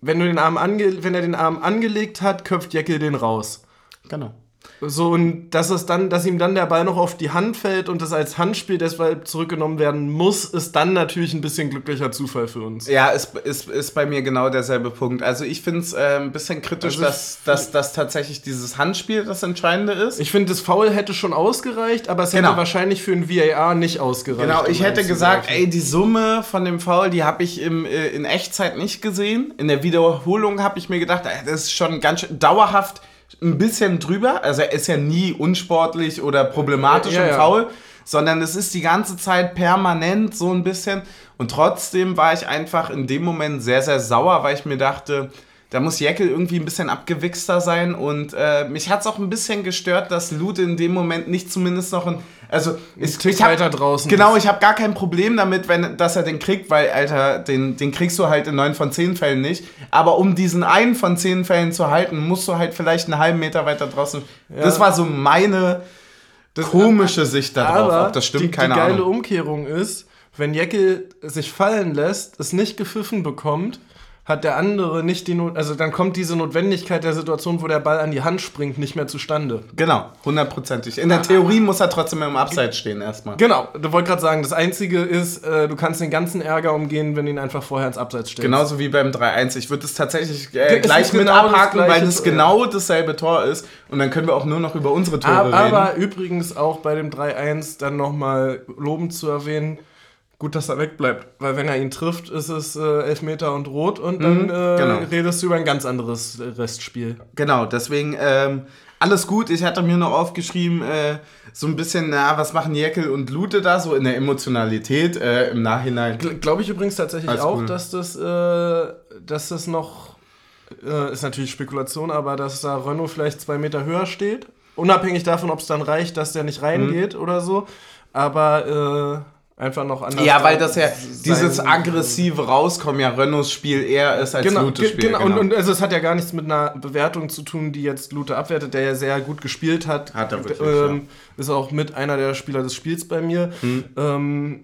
wenn, du den Arm ange wenn er den Arm angelegt hat, köpft Jeckel den raus. Genau. So, und dass es dann, dass ihm dann der Ball noch auf die Hand fällt und das als Handspiel deshalb zurückgenommen werden muss, ist dann natürlich ein bisschen glücklicher Zufall für uns. Ja, ist, ist, ist bei mir genau derselbe Punkt. Also ich finde es äh, ein bisschen kritisch, Also dass, dass, dass tatsächlich dieses Handspiel das Entscheidende ist. Ich finde, das Foul hätte schon ausgereicht, aber es hätte Genau. wahrscheinlich für ein VAR nicht ausgereicht. Genau, ich um hätte gesagt, ey, die Summe von dem Foul, die habe ich im, äh, in Echtzeit nicht gesehen. In der Wiederholung habe ich mir gedacht, das ist schon ganz schön dauerhaft ein bisschen drüber. Also er ist ja nie unsportlich oder problematisch Ja, und ja. faul, sondern es ist die ganze Zeit permanent so ein bisschen. Und trotzdem war ich einfach in dem Moment sehr, sehr sauer, weil ich mir dachte, da muss Jekyll irgendwie ein bisschen abgewichster sein. Und äh, mich hat es auch ein bisschen gestört, dass Lute in dem Moment nicht zumindest noch ein. Also, ich, ich hab, weiter draußen Genau, ich habe gar kein Problem damit, wenn, dass er den kriegt, weil, Alter, den, den kriegst du halt in neun von zehn Fällen nicht. Aber um diesen einen von zehn Fällen zu halten, musst du halt vielleicht einen halben Meter weiter draußen. Das war so meine komische Sicht darauf. Aber Ob das stimmt, die, keine die geile Ahnung. Umkehrung ist, wenn Jekyll sich fallen lässt, es nicht gepfiffen bekommt, hat der andere nicht die Not, also dann kommt diese Notwendigkeit der Situation, wo der Ball an die Hand springt, nicht mehr zustande. Genau, hundertprozentig. In der Theorie muss er trotzdem im Abseits stehen erstmal. Genau, du wollte gerade sagen, das Einzige ist, äh, du kannst den ganzen Ärger umgehen, wenn du ihn einfach vorher ins Abseits stellst. Genauso wie beim 3-1. Ich würde es tatsächlich äh, gleich mit genau abhaken, weil es genau dasselbe Tor ist. Und dann können wir auch nur noch über unsere Tore Aber, reden. aber übrigens auch bei dem 3-1 dann nochmal lobend zu erwähnen, gut, dass er wegbleibt. Weil wenn er ihn trifft, ist es äh, Elfmeter und Rot und dann Mhm, äh, genau. redest du über ein ganz anderes äh, Restspiel. Genau, deswegen ähm, alles gut. Ich hatte mir noch aufgeschrieben, äh, so ein bisschen, na, was machen Jekyll und Lute da so in der Emotionalität äh, im Nachhinein. Glaube ich übrigens tatsächlich Alles auch, cool. dass das, äh, dass das noch, äh, ist natürlich Spekulation, aber dass da Renault vielleicht zwei Meter höher steht. Unabhängig davon, ob es dann reicht, dass der nicht reingeht Mhm. oder so. Aber äh, einfach noch anders. Ja, weil da das ja dieses aggressive Rauskommen ja Renaults Spiel eher ist als Genau, Lutes ge- Spiel. genau. Und, und also es hat ja gar nichts mit einer Bewertung zu tun, die jetzt Lute abwertet, der ja sehr gut gespielt hat. Hat er wirklich, ähm, Ist auch mit einer der Spieler des Spiels bei mir. Ähm,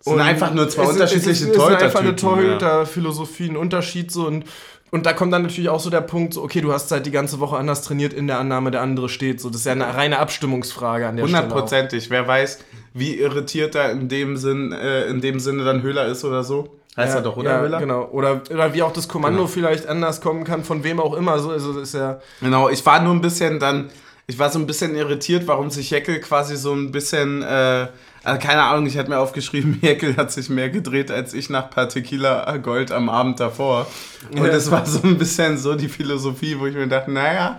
Es sind einfach nur zwei unterschiedliche ist, es ist einfach eine ja. Torhüter-Philosophie, ein Unterschied so und und da kommt dann natürlich auch so der Punkt, so, okay, du hast halt die ganze Woche anders trainiert in der Annahme, der andere steht. So, das ist ja eine reine Abstimmungsfrage an der Stelle. Hundertprozentig. Wer weiß, wie irritiert er in dem, Sinn, äh, in dem Sinne dann Höhler ist oder so. Heißt ja, er doch, oder ja, Höhler? Genau. Oder, oder wie auch das Kommando Genau. vielleicht anders kommen kann, von wem auch immer. So, also ist ja. Genau, ich war nur ein bisschen dann, ich war so ein bisschen irritiert, warum sich Jekyll quasi so ein bisschen, äh, also keine Ahnung, ich hatte mir aufgeschrieben, Jekyll hat sich mehr gedreht als ich nach paar Tequila Gold am Abend davor. Und Ja. es war so ein bisschen so die Philosophie, wo ich mir dachte, naja,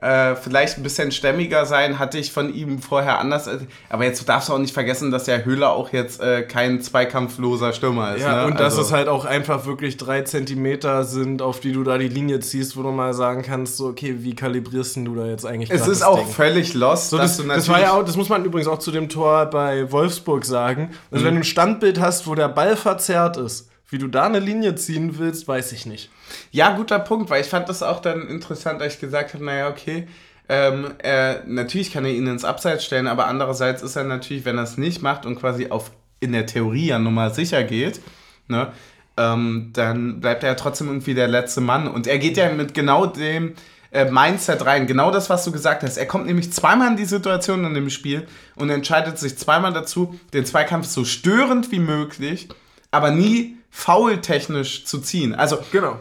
äh, vielleicht ein bisschen stämmiger sein, hatte ich von ihm vorher anders. Aber jetzt darfst du auch nicht vergessen, dass ja Höhler auch jetzt äh, kein zweikampfloser Stürmer ist. Ja, ne? und dass Also- es halt auch einfach wirklich drei Zentimeter sind, auf die du da die Linie ziehst, wo du mal sagen kannst, so, okay, wie kalibrierst denn du da jetzt eigentlich Es ist auch Ding? völlig lost, So, dass das, das war ja auch, das muss man übrigens auch zu dem Tor bei Wolfsburg sagen. Also wenn du ein Standbild hast, wo der Ball verzerrt ist, wie du da eine Linie ziehen willst, weiß ich nicht. Ja, guter Punkt, weil ich fand das auch dann interessant, als ich gesagt habe, naja, okay, ähm, er, natürlich kann er ihn ins Abseits stellen, aber andererseits ist er natürlich, wenn er es nicht macht und quasi auf in der Theorie ja nun mal sicher geht, ne, ähm, dann bleibt er ja trotzdem irgendwie der letzte Mann. Und er geht ja mit genau dem äh, Mindset rein, genau das, was du gesagt hast. Er kommt nämlich zweimal in die Situation in dem Spiel und entscheidet sich zweimal dazu, den Zweikampf so störend wie möglich, aber nie foultechnisch zu ziehen. Also Genau.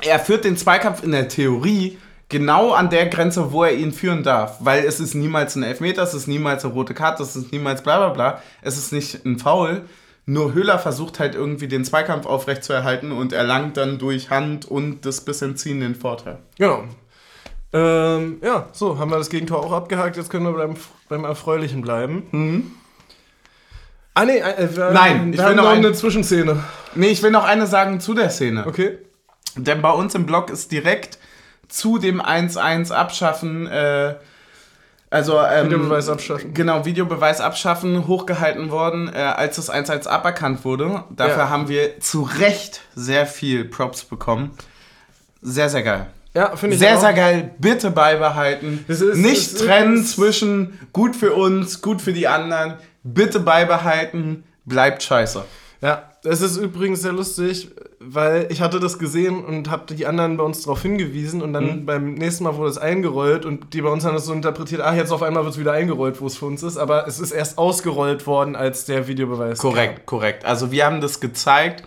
er führt den Zweikampf in der Theorie genau an der Grenze, wo er ihn führen darf. Weil es ist niemals ein Elfmeter, es ist niemals eine rote Karte, es ist niemals bla bla bla. Es ist nicht ein Foul. Nur Höhler versucht halt irgendwie den Zweikampf aufrechtzuerhalten und erlangt dann durch Hand und das bisschen ziehen den Vorteil. Genau. Ähm, ja, so, haben wir das Gegentor auch abgehakt. Jetzt können wir beim, beim Erfreulichen bleiben. Ah, nee, äh, wir, Mhm. Nein, ich wir will haben noch noch ein- eine Zwischenszene. Nee, ich will noch eine sagen zu der Szene. Okay. Denn bei uns im Blog ist direkt zu dem 1-1 abschaffen, äh, also ähm, Videobeweis abschaffen. Genau, Videobeweis abschaffen, hochgehalten worden, äh, als das 1-1 aberkannt wurde. Dafür Ja. haben wir zu Recht sehr viel Props bekommen. Sehr, sehr geil. Ja, finde ich Sehr, auch. sehr geil. Bitte beibehalten. Ist- Nicht trennen zwischen gut für uns, gut für die anderen. Bitte beibehalten. Bleibt scheiße. Ja, das ist übrigens sehr lustig, weil ich hatte das gesehen und habe die anderen bei uns darauf hingewiesen und dann Mhm. beim nächsten Mal wurde es eingerollt und die bei uns haben das so interpretiert, ach, jetzt auf einmal wird es wieder eingerollt, wo es für uns ist, aber es ist erst ausgerollt worden, als der Videobeweis Korrekt, korrekt. Also wir haben das gezeigt,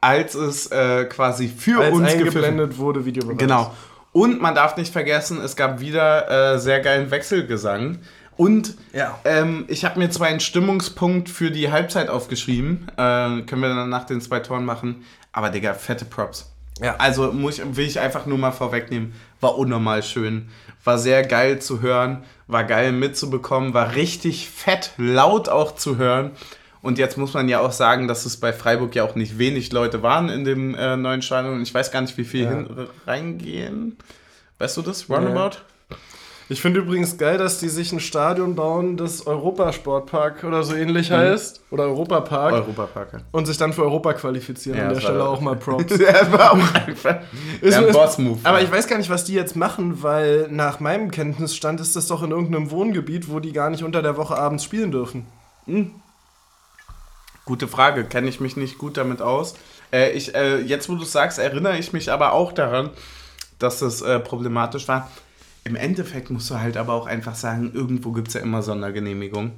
als es äh, quasi für kam. Als uns eingeblendet wurde, Videobeweis. Genau. Und man darf nicht vergessen, es gab wieder äh, sehr geilen Wechselgesang. Und Ja. ähm, ich habe mir zwar einen Stimmungspunkt für die Halbzeit aufgeschrieben, äh, können wir dann nach den zwei Toren machen, aber Digga, fette Props. Ja. Also muss ich, will ich einfach nur mal vorwegnehmen, war unnormal schön. War sehr geil zu hören, war geil mitzubekommen, war richtig fett laut auch zu hören. Und jetzt muss man ja auch sagen, dass es bei Freiburg ja auch nicht wenig Leute waren in dem äh, neuen Stadion. Ich weiß gar nicht, wie viel ja. hin, reingehen. Weißt du das? Roundabout? Ja. Ich finde übrigens geil, dass die sich ein Stadion bauen, das Europasportpark oder so ähnlich mhm. heißt. Oder Europapark. Europapark. Ja. Und sich dann für Europa qualifizieren. Ja, An der Stelle auch mal Props. ja, war auch einfach ist, ein Boss-Move. Aber ich weiß gar nicht, was die jetzt machen, weil nach meinem Kenntnisstand ist das doch in irgendeinem Wohngebiet, wo die gar nicht unter der Woche abends spielen dürfen. Mhm. Gute Frage, kenne ich mich nicht gut damit aus. Äh, ich, äh, jetzt, wo du sagst, erinnere ich mich aber auch daran, dass das äh, problematisch war im Endeffekt musst du halt aber auch einfach sagen, irgendwo gibt es ja immer Sondergenehmigung.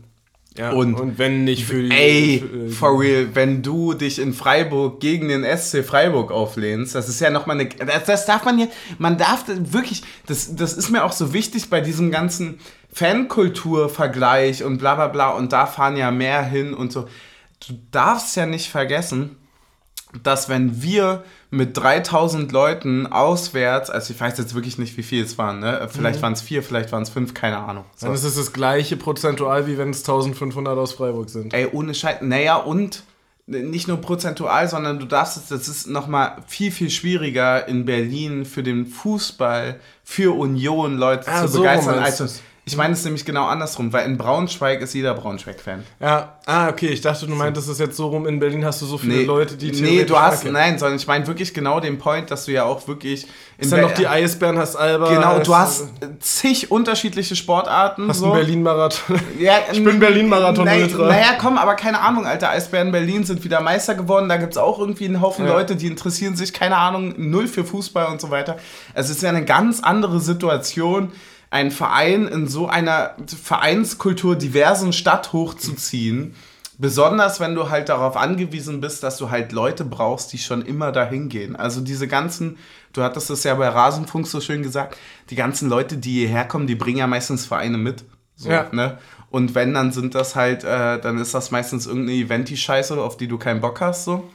Ja, und, und wenn nicht für die. Ey, für, äh, for real, wenn du dich in Freiburg gegen den SC Freiburg auflehnst, das ist ja nochmal eine. Das, das darf man ja. Man darf wirklich. Das, das ist mir auch so wichtig bei diesem ganzen Fankultur-Vergleich und bla bla bla. Und da fahren ja mehr hin und so. Du darfst ja nicht vergessen, dass wenn wir mit 3000 Leuten auswärts, also ich weiß jetzt wirklich nicht, wie viel es waren, ne? vielleicht mhm. waren es vier, vielleicht waren es fünf, keine Ahnung. So. Dann ist es das gleiche prozentual, wie wenn es 1500 aus Freiburg sind. Ey, ohne Scheiß, naja, und nicht nur prozentual, sondern du darfst es, das ist nochmal viel, viel schwieriger in Berlin für den Fußball, für Union Leute ah, zu begeistern, als, ich meine es nämlich genau andersrum, weil in Braunschweig ist jeder Braunschweig-Fan. Ja, ah, okay, ich dachte, du meintest es jetzt so rum, in Berlin hast du so viele nee, Leute, die Nee, du hast, kennen. nein, sondern ich meine wirklich genau den Point, dass du ja auch wirklich... In ist dann noch die Eisbären, hast Alba... Genau, du hast zig unterschiedliche Sportarten. Hast so. einen Berlin-Marathon. Ja, ich bin Berlin-Marathon ultra. Naja, komm, aber keine Ahnung, Alter, Eisbären Berlin sind wieder Meister geworden, da gibt es auch irgendwie einen Haufen ja. Leute, die interessieren sich, keine Ahnung, null für Fußball und so weiter. Es ist ja eine ganz andere Situation einen Verein in so einer Vereinskultur diversen Stadt hochzuziehen. Besonders wenn du halt darauf angewiesen bist, dass du halt Leute brauchst, die schon immer dahin gehen. Also diese ganzen, du hattest es ja bei Rasenfunk so schön gesagt, die ganzen Leute, die hierher kommen, die bringen ja meistens Vereine mit. So, ja. ne? Und wenn, dann sind das halt, äh, dann ist das meistens irgendeine Eventi-Scheiße, auf die du keinen Bock hast. So.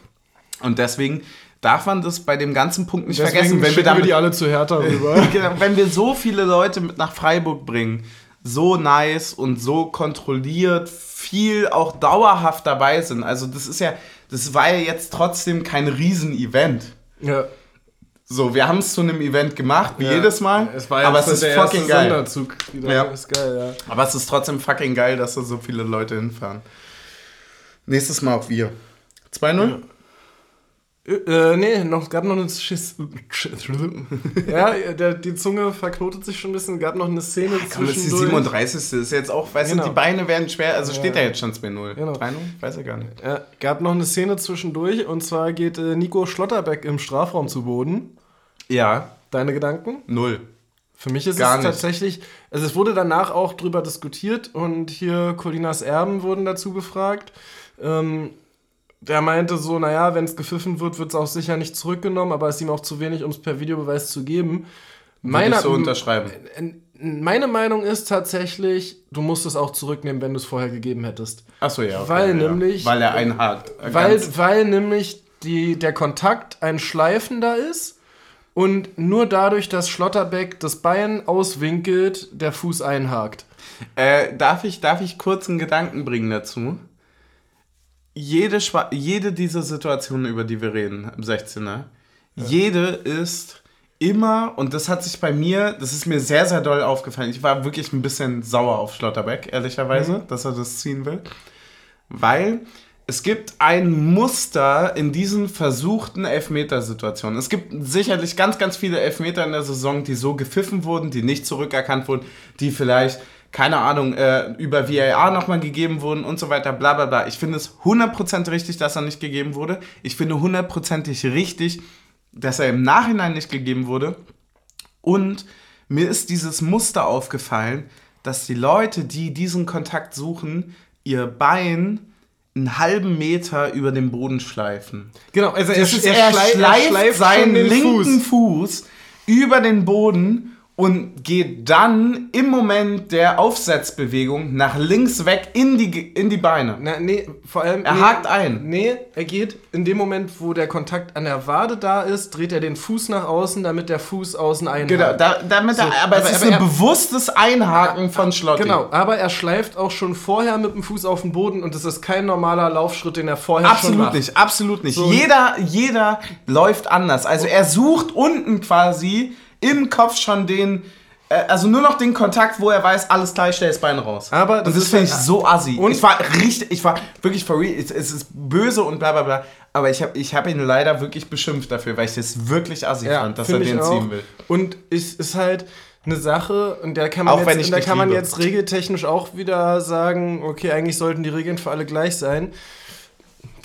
Und deswegen darf man das bei dem ganzen Punkt nicht Deswegen vergessen. Wenn wir, damit, wir die alle zu Hertha rüber. Genau, wenn wir so viele Leute mit nach Freiburg bringen, so nice und so kontrolliert, viel auch dauerhaft dabei sind. Also das ist ja, das war ja jetzt trotzdem kein Riesen-Event. Ja. So, wir haben es zu einem Event gemacht, wie ja. jedes Mal. Es war aber es ist fucking geil. Sonderzug ja. Ist geil ja. Aber es ist trotzdem fucking geil, dass da so viele Leute hinfahren. Nächstes Mal auch wir. 2-0? Ja. Äh, nee, noch, gab noch eine Schiss. ja, der, die Zunge verknotet sich schon ein bisschen. gab noch eine Szene Ach, komm, Das ist die 37. ist jetzt auch, weißt genau. du, die Beine werden schwer. Also ja. steht da jetzt schon 2-0. Genau. 3-0? Weiß ich gar nicht. Ja, gab noch eine Szene zwischendurch und zwar geht äh, Nico Schlotterbeck im Strafraum zu Boden. Ja. Deine Gedanken? Null. Für mich ist Gar es nicht. tatsächlich, also es wurde danach auch drüber diskutiert und hier Colinas Erben wurden dazu befragt. Ähm, der meinte so, naja, wenn es gepfiffen wird, wird es auch sicher nicht zurückgenommen, aber es ist ihm auch zu wenig, um es per Videobeweis zu geben. Meine, so unterschreiben. Meine Meinung ist tatsächlich, du musst es auch zurücknehmen, wenn du es vorher gegeben hättest. Achso, ja. Okay, weil ja. nämlich. Weil er einhakt. Weil, weil nämlich die, der Kontakt ein schleifender ist und nur dadurch, dass Schlotterbeck das Bein auswinkelt, der Fuß einhakt. Äh, darf, ich, darf ich kurz einen Gedanken bringen dazu? Jede, jede dieser Situationen, über die wir reden, im 16er, ja. jede ist immer, und das hat sich bei mir, das ist mir sehr, sehr doll aufgefallen. Ich war wirklich ein bisschen sauer auf Schlotterbeck, ehrlicherweise, mhm. dass er das ziehen will. Weil es gibt ein Muster in diesen versuchten Elfmetersituationen. Es gibt sicherlich ganz, ganz viele Elfmeter in der Saison, die so gepfiffen wurden, die nicht zurückerkannt wurden, die vielleicht keine Ahnung, äh, über VAR nochmal gegeben wurden und so weiter, bla bla bla. Ich finde es 100% richtig, dass er nicht gegeben wurde. Ich finde hundertprozentig richtig, dass er im Nachhinein nicht gegeben wurde. Und mir ist dieses Muster aufgefallen, dass die Leute, die diesen Kontakt suchen, ihr Bein einen halben Meter über den Boden schleifen. Genau, also er, er, schleift, er schleift seinen linken Fuß. Fuß über den Boden und geht dann im Moment der Aufsetzbewegung nach links weg in die, in die Beine. Na, nee, vor allem. Er nee, hakt ein. Nee, er geht in dem Moment, wo der Kontakt an der Wade da ist, dreht er den Fuß nach außen, damit der Fuß außen einhakt. Genau, da, damit er, aber, es ist aber ein er- bewusstes Einhaken von Schlotti. Genau, aber er schleift auch schon vorher mit dem Fuß auf den Boden und es ist kein normaler Laufschritt, den er vorher schon Absolut macht. nicht, absolut nicht. So. Jeder, jeder läuft anders. Also er sucht unten quasi im Kopf schon den, äh, also nur noch den Kontakt, wo er weiß, alles klar, ich stell das Bein raus. Aber und das das ist finde ich ja- so assi. Und- ich war richtig, ich war wirklich for real, es, ist böse und bla bla bla. Aber ich habe ich hab ihn leider wirklich beschimpft dafür, weil ich das wirklich assi fand, dass er den ziehen will. Und es ist halt eine Sache, und da kann man, Auch jetzt, da kann man liebe. jetzt regeltechnisch auch wieder sagen, okay, eigentlich sollten die Regeln für alle gleich sein.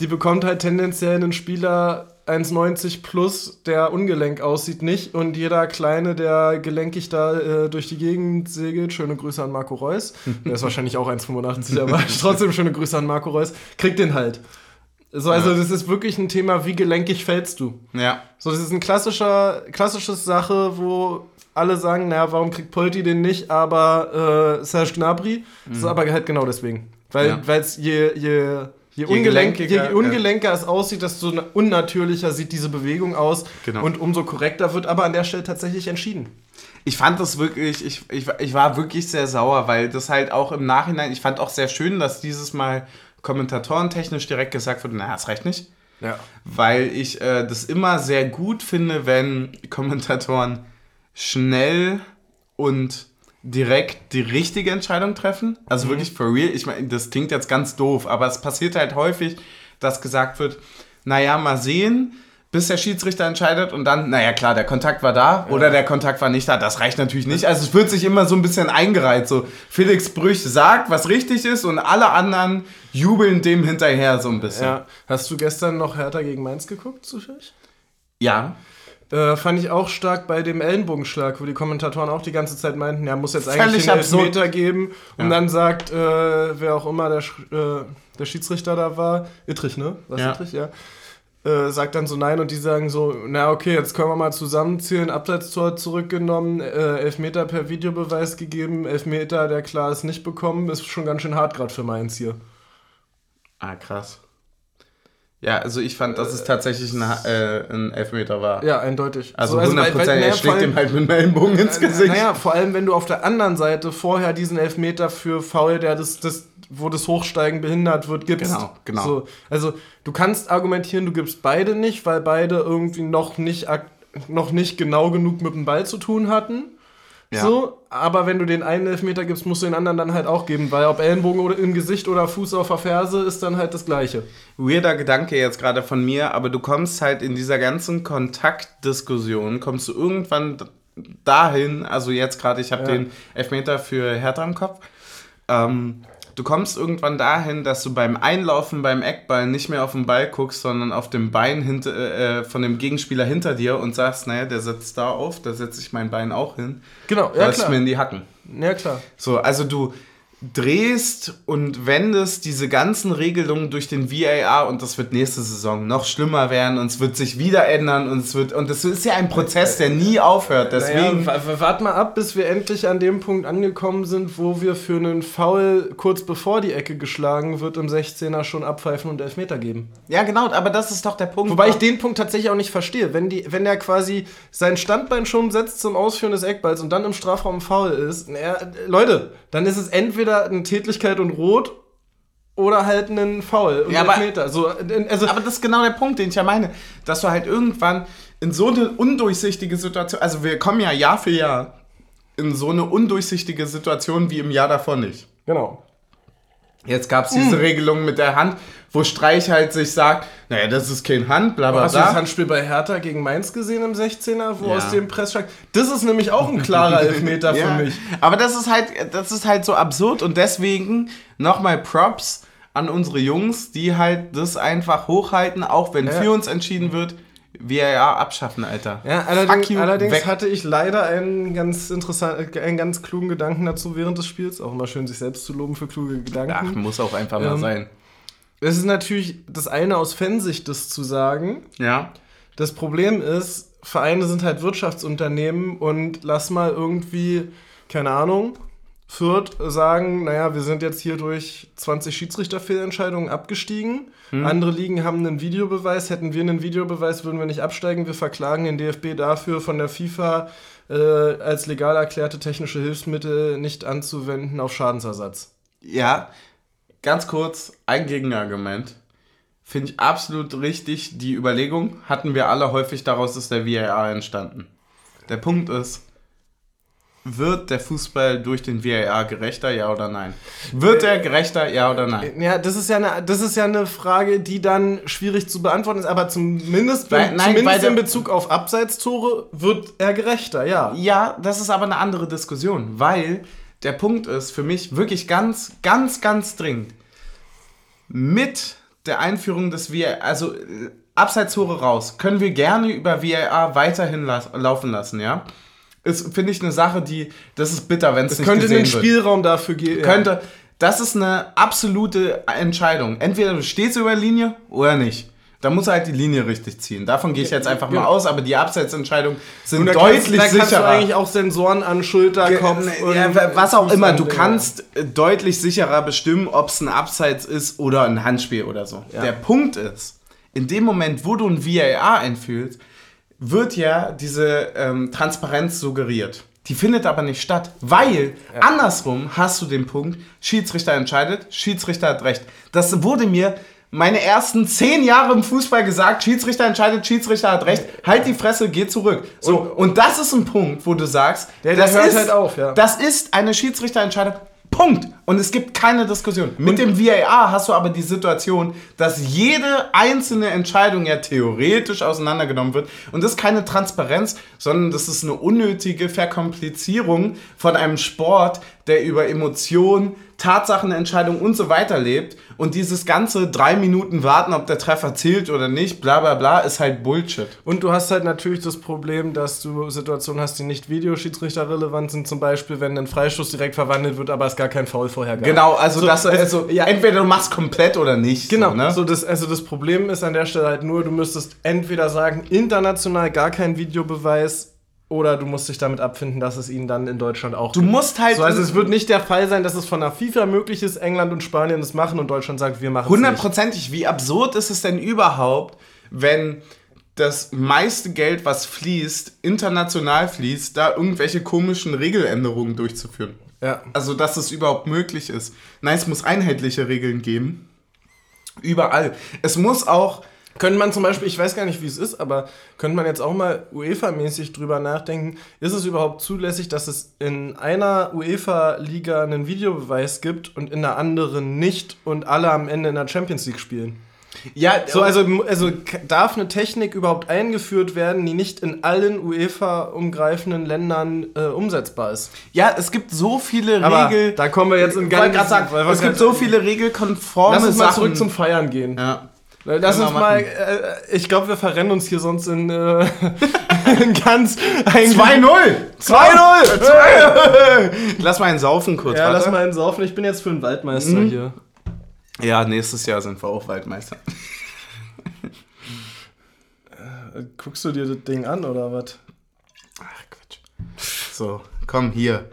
Die bekommt halt tendenziell einen Spieler 1,90 plus, der ungelenk aussieht, nicht. Und jeder Kleine, der gelenkig da äh, durch die Gegend segelt, schöne Grüße an Marco Reus, der ist wahrscheinlich auch 1,85, aber trotzdem schöne Grüße an Marco Reus, kriegt den halt. So, also Ja. das ist wirklich ein Thema, wie gelenkig fällst du? Ja. So, das ist ein klassischer, klassisches Sache, wo alle sagen, naja, warum kriegt Polti den nicht, aber äh, Serge Gnabry? Das ist aber halt genau deswegen. Weil Mhm. Ja. es je, je, je, ungelenk, je gelenkiger, ungelenker es aussieht, desto unnatürlicher sieht diese Bewegung aus Genau. und umso korrekter wird aber an der Stelle tatsächlich entschieden. Ich fand das wirklich, ich, ich, ich war wirklich sehr sauer, weil das halt auch im Nachhinein, ich fand auch sehr schön, dass dieses Mal kommentatorentechnisch direkt gesagt wurde, naja, das reicht nicht. Ja. Weil ich äh, das immer sehr gut finde, wenn Kommentatoren schnell und direkt die richtige Entscheidung treffen. Also wirklich for real. Ich meine, das klingt jetzt ganz doof, aber es passiert halt häufig, dass gesagt wird, naja, mal sehen, bis der Schiedsrichter entscheidet und dann, naja klar, der Kontakt war da oder der Kontakt war nicht da. Das reicht natürlich nicht. Also es wird sich immer so ein bisschen eingereiht. So, Felix Brüch sagt, was richtig ist und alle anderen jubeln dem hinterher so ein bisschen. ja. Hast du gestern noch Hertha gegen Mainz geguckt, zufällig? ja. Äh, fand ich auch stark bei dem Ellenbogenschlag, wo die Kommentatoren auch die ganze Zeit meinten, ja, muss jetzt eigentlich einen. Elfmeter geben. Und Ja. dann sagt, äh, wer auch immer der, äh, der Schiedsrichter da war, Ittrich, ne? Was Ja. Ittrich, ja. Äh, sagt dann so nein und die sagen so, na okay, jetzt können wir mal zusammenzählen, Abseitstor zurückgenommen, äh, Elfmeter per Videobeweis gegeben, Elfmeter, der klar ist, nicht bekommen, ist schon ganz schön hart gerade für Mainz hier. Ah, krass. Ja, also ich fand, dass es tatsächlich ein, äh, ein Elfmeter war. Ja, eindeutig. Also So, 100 weil- weil- Prozent, er schlägt ihm halt mit dem Ellenbogen ins Gesicht. Naja, vor allem, wenn du auf der anderen Seite vorher diesen Elfmeter für Foul, der das, das, wo das Hochsteigen behindert wird, gibst. Genau, genau. So, also du kannst argumentieren, du gibst beide nicht, weil beide irgendwie noch nicht, noch nicht genau genug mit dem Ball zu tun hatten. Ja. So, aber wenn du den einen Elfmeter gibst, musst du den anderen dann halt auch geben, weil ob Ellenbogen oder im Gesicht oder Fuß auf der Ferse ist dann halt das Gleiche. Weirder Gedanke jetzt gerade von mir, aber du kommst halt in dieser ganzen Kontaktdiskussion, kommst du irgendwann dahin, also jetzt gerade, ich habe Ja. den Elfmeter für Hertha im Kopf, ähm, du kommst irgendwann dahin, dass du beim Einlaufen beim Eckball nicht mehr auf den Ball guckst, sondern auf dem Bein hinter, äh, von dem Gegenspieler hinter dir und sagst, naja, der setzt da auf, da setze ich mein Bein auch hin. Genau, Ja, das klar. mir in die Hacken. Ja klar. So, also du drehst und wendest diese ganzen Regelungen durch den VAR und das wird nächste Saison noch schlimmer werden und es wird sich wieder ändern und es wird und das ist ja ein Prozess, der nie aufhört. Deswegen Naja, wa- wa- wart mal ab, bis wir endlich an dem Punkt angekommen sind, wo wir für einen Foul kurz bevor die Ecke geschlagen wird im 16er schon abpfeifen und Elfmeter geben. ja genau, aber das ist doch der Punkt. Wobei ich den Punkt tatsächlich auch nicht verstehe. Wenn, die, wenn der quasi sein Standbein schon setzt zum Ausführen des Eckballs und dann im Strafraum faul ist, äh, Leute, dann ist es entweder eine Tätlichkeit und Rot oder halt ein Foul und Ja, aber- Elfmeter. So, also, aber das ist genau der Punkt, den ich ja meine, dass du halt irgendwann in so eine undurchsichtige Situation, also wir kommen ja Jahr für Jahr in so eine undurchsichtige Situation wie im Jahr davor nicht. genau. Jetzt gab es diese Hm. Regelung mit der Hand, wo Streich halt sich sagt, naja, das ist kein Hand, bla bla Hast du das bla. Handspiel bei Hertha gegen Mainz gesehen im 16er, wo Ja. aus dem Pressschlag. Das ist nämlich auch ein klarer Elfmeter Ja, für mich. Aber das ist halt, das ist halt so absurd und deswegen nochmal Props an unsere Jungs, die halt das einfach hochhalten, auch wenn Ja. für uns entschieden wird, VAR abschaffen, Alter. Ja, allerdings, you, allerdings weg. hatte ich leider einen ganz interessant, einen ganz klugen Gedanken dazu während des Spiels. Auch immer schön, sich selbst zu loben für kluge Gedanken. Ach, muss auch einfach mal Ähm, sein. Es ist natürlich das eine aus Fansicht, das zu sagen. Ja. Das Problem ist, Vereine sind halt Wirtschaftsunternehmen und lass mal irgendwie, keine Ahnung, Fürth sagen, naja, wir sind jetzt hier durch 20 Schiedsrichterfehlentscheidungen abgestiegen. Hm. Andere Ligen haben einen Videobeweis. Hätten wir einen Videobeweis, würden wir nicht absteigen. Wir verklagen den DFB dafür, von der FIFA äh, als legal erklärte technische Hilfsmittel nicht anzuwenden auf Schadensersatz. Ja, ganz kurz, ein Gegenargument. Finde ich absolut richtig. Die Überlegung hatten wir alle häufig, daraus ist der VAR entstanden. Der Punkt ist, wird der Fußball durch den VAR gerechter, ja oder nein? Wird er gerechter, ja oder nein? Ja, das ist ja eine, das ist ja eine Frage, die dann schwierig zu beantworten ist, aber zumindest, weil, nein, zumindest in Bezug auf Abseitstore wird er gerechter, ja. Ja, das ist aber eine andere Diskussion, weil der Punkt ist für mich wirklich ganz, ganz, ganz dringend. Mit der Einführung des VAR, also äh, Abseitstore raus, können wir gerne über VAR weiterhin las laufen lassen, ja? ist, finde ich, eine Sache, die, das ist bitter, wenn es nicht könnte den Spielraum dafür geben. Könnte, das ist eine absolute Entscheidung. Entweder du stehst über der Linie oder nicht. Da muss er halt die Linie richtig ziehen. Davon gehe ich jetzt einfach mal aus, aber die Abseitsentscheidungen sind da deutlich kannst, da sicherer. Da kannst du eigentlich auch Sensoren an Schulter, Kopf ja, was auch immer. Du kannst ja. deutlich sicherer bestimmen, ob es ein Abseits ist oder ein Handspiel oder so. Ja. Der Punkt ist, in dem Moment, wo du ein VAR einfühlst, wird ja diese ähm, Transparenz suggeriert. Die findet aber nicht statt, weil ja. andersrum hast du den Punkt, Schiedsrichter entscheidet, Schiedsrichter hat recht. Das wurde mir meine ersten zehn Jahre im Fußball gesagt, Schiedsrichter entscheidet, Schiedsrichter hat recht, halt die Fresse, geh zurück. So, und, und das ist ein Punkt, wo du sagst, der, der das, hört ist, halt auf, ja. das ist eine Schiedsrichterentscheidung, Punkt. Und es gibt keine Diskussion. Mit dem VAR hast du aber die Situation, dass jede einzelne Entscheidung ja theoretisch auseinandergenommen wird. Und das ist keine Transparenz, sondern das ist eine unnötige Verkomplizierung von einem Sport, der über Emotionen, Tatsachenentscheidungen und so weiter lebt. Und dieses ganze drei Minuten warten, ob der Treffer zählt oder nicht, bla bla bla, ist halt Bullshit. Und du hast halt natürlich das Problem, dass du Situationen hast, die nicht Videoschiedsrichter relevant sind. Zum Beispiel, wenn ein Freistoß direkt verwandelt wird, aber es gar kein Foul vorher gab. Genau, also, so, das, also ja, entweder du machst komplett oder nicht. Genau, so, ne? so das, also das Problem ist an der Stelle halt nur, du müsstest entweder sagen, international gar kein Videobeweis oder du musst dich damit abfinden, dass es ihnen dann in Deutschland auch. Du gibt. musst halt. So, also es wird nicht der Fall sein, dass es von der FIFA möglich ist, England und Spanien es machen und Deutschland sagt, wir machen es. Hundertprozentig. Wie absurd ist es denn überhaupt, wenn das meiste Geld, was fließt, international fließt, da irgendwelche komischen Regeländerungen durchzuführen? Ja. Also, dass es überhaupt möglich ist. Nein, es muss einheitliche Regeln geben. Überall. Es muss auch könnte man zum Beispiel, ich weiß gar nicht, wie es ist, aber könnte man jetzt auch mal UEFA-mäßig drüber nachdenken, ist es überhaupt zulässig, dass es in einer UEFA-Liga einen Videobeweis gibt und in der anderen nicht und alle am Ende in der Champions League spielen? Ja, so, also, also darf eine Technik überhaupt eingeführt werden, die nicht in allen UEFA-umgreifenden Ländern äh, umsetzbar ist? Ja, es gibt so viele Regeln. Da kommen wir jetzt in ganz. Sagen, es gibt so viele regelkonforme Lass uns mal zurück zum Feiern gehen. Ja. Lass uns mal, äh, ich glaube, wir verrennen uns hier sonst in, äh, in ganz... 2-0! 2-0! Lass mal einen saufen kurz, Ja, warte. lass mal einen saufen. Ich bin jetzt für einen Waldmeister mhm. hier. Ja, nächstes Jahr sind wir auch Waldmeister. Äh, guckst du dir das Ding an, oder was? Ach, Quatsch. So, komm, hier.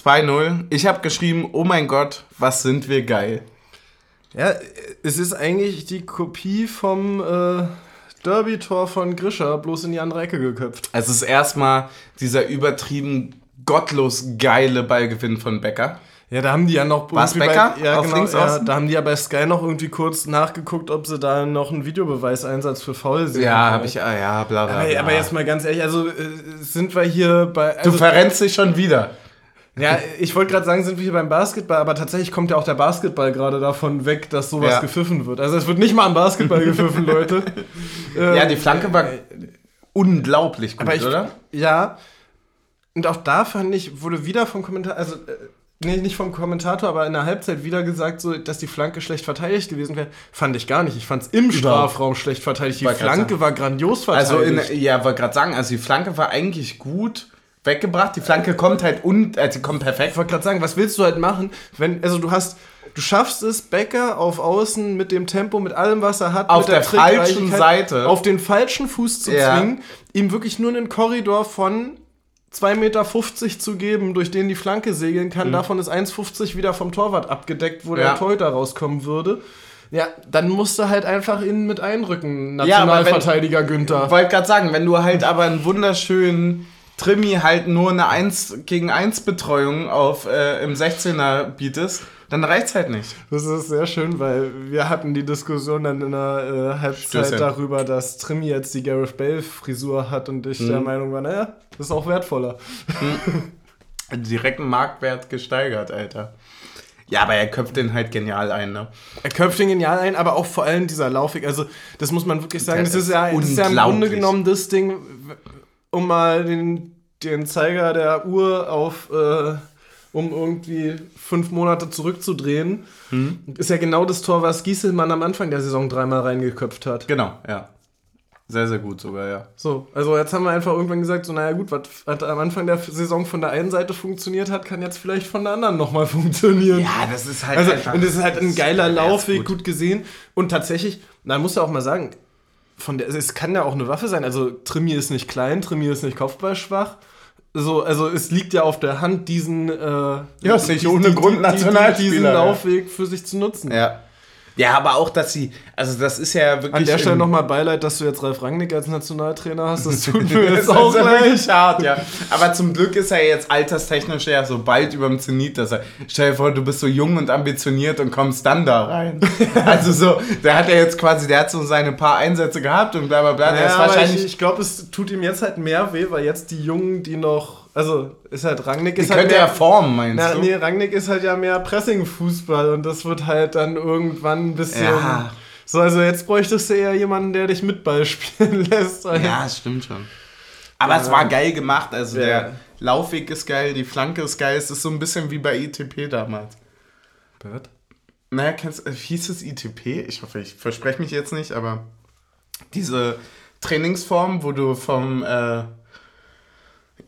2-0. Ich habe geschrieben, oh mein Gott, was sind wir geil. Ja, es ist eigentlich die Kopie vom äh, Derby-Tor von Grischer, bloß in die andere Ecke geköpft. Es ist erstmal dieser übertrieben gottlos geile Ballgewinn von Becker. Ja, da haben die ja noch Was Becker? Bei, ja, auf genau, links ja, da haben die ja bei Sky noch irgendwie kurz nachgeguckt, ob sie da noch einen Videobeweiseinsatz für Foul sehen. Ja, habe ich, ah, ja, bla bla. Aber, aber, jetzt mal ganz ehrlich, also äh, sind wir hier bei. Also, du verrennst dich schon wieder. Ja, ich wollte gerade sagen, sind wir hier beim Basketball, aber tatsächlich kommt ja auch der Basketball gerade davon weg, dass sowas ja. gepfiffen wird. Also es wird nicht mal am Basketball gepfiffen, Leute. ja, die Flanke war unglaublich gut, ich, oder? Ja. Und auch da fand ich, wurde wieder vom Kommentar, also äh, nee, nicht vom Kommentator, aber in der Halbzeit wieder gesagt, so, dass die Flanke schlecht verteidigt gewesen wäre. Fand ich gar nicht. Ich fand es im Strafraum schlecht verteidigt. Die Flanke war grandios verteidigt. Also, in, ja, wollte gerade sagen, also die Flanke war eigentlich gut weggebracht. Die Flanke kommt halt und also kommt perfekt. Ich wollte gerade sagen, was willst du halt machen, wenn also du hast Du schaffst es, Becker auf Außen mit dem Tempo, mit allem, was er hat, Auf mit der falschen Seite. auf den falschen Fuß zu Ja. zwingen, ihm wirklich nur einen Korridor von 2,50 Meter zu geben, durch den die Flanke segeln kann. Davon ist 1,50 wieder vom Torwart abgedeckt, wo Mhm. Ja. der Torhüter rauskommen würde. Ja, dann musst du halt einfach innen mit einrücken, Ja, Nationalverteidiger Günther. Ich wollte gerade sagen, wenn du halt aber einen wunderschönen Trimi halt nur eine 1 gegen 1 Betreuung auf, äh, im 16er bietest, dann reicht's halt nicht. Das ist sehr schön, weil wir hatten die Diskussion dann in der äh, Halbzeit Stößchen. darüber, dass Trimmi jetzt die Gareth Bale Frisur hat und ich Mhm. der Meinung war, naja, das ist auch wertvoller. Direkten Marktwert gesteigert, Alter. Ja, aber er köpft den halt genial ein, ne? Er köpft den genial ein, aber auch vor allem dieser Laufweg, also das muss man wirklich sagen, das ist ja, das ist ja im Grunde genommen das Ding, um mal den, den Zeiger der Uhr auf, äh, um irgendwie fünf Monate zurückzudrehen, Hm? ist ja genau das Tor, was Gieselmann am Anfang der Saison dreimal reingeköpft hat. Genau, ja. Sehr, sehr gut sogar, ja. So, also jetzt haben wir einfach irgendwann gesagt, so, naja gut, was was am Anfang der Saison von der einen Seite funktioniert hat, kann jetzt vielleicht von der anderen nochmal funktionieren. Ja, das ist halt also, einfach- und das ist halt ein geiler Laufweg, gut. gut. gesehen. Und tatsächlich, na, muss ja auch mal sagen, von der, es kann ja auch eine Waffe sein. Also Trimi ist nicht klein, Trimi ist nicht kopfballschwach. So, also es liegt ja auf der Hand, diesen, äh, ja, ist nicht ohne Grund Nationalspieler, diesen ja. Laufweg für sich zu nutzen. Ja. Ja, aber auch, dass sie, also das ist ja wirklich. An der Stelle nochmal Beileid, dass du jetzt Ralf Rangnick als Nationaltrainer hast. Das tut mir jetzt auch wirklich hart, ja. Aber zum Glück ist er jetzt alterstechnisch ja so bald über dem Zenit, dass er, stell dir vor, du bist so jung und ambitioniert und kommst dann da rein. also so, der hat ja jetzt quasi, der hat so seine paar Einsätze gehabt und bla bla bla. Ja, wahrscheinlich, ich, ich glaube, es tut ihm jetzt halt mehr weh, weil jetzt die Jungen, die noch, also ist halt Rangnick die ist halt könnte mehr, er formen, meinst na, du? nee, Rangnick ist halt ja mehr Pressing-Fußball und das wird halt dann irgendwann ein bisschen. Ja. So, also jetzt bräuchtest du eher jemanden, der dich mit Ball spielen lässt. Ja, das stimmt schon. Aber es war geil gemacht, also Ja. der Laufweg ist geil, die Flanke ist geil, es ist so ein bisschen wie bei ITP damals. Naja, kennst, äh, hieß es ITP? Ich hoffe, ich verspreche mich jetzt nicht, aber diese Trainingsform, wo du vom äh,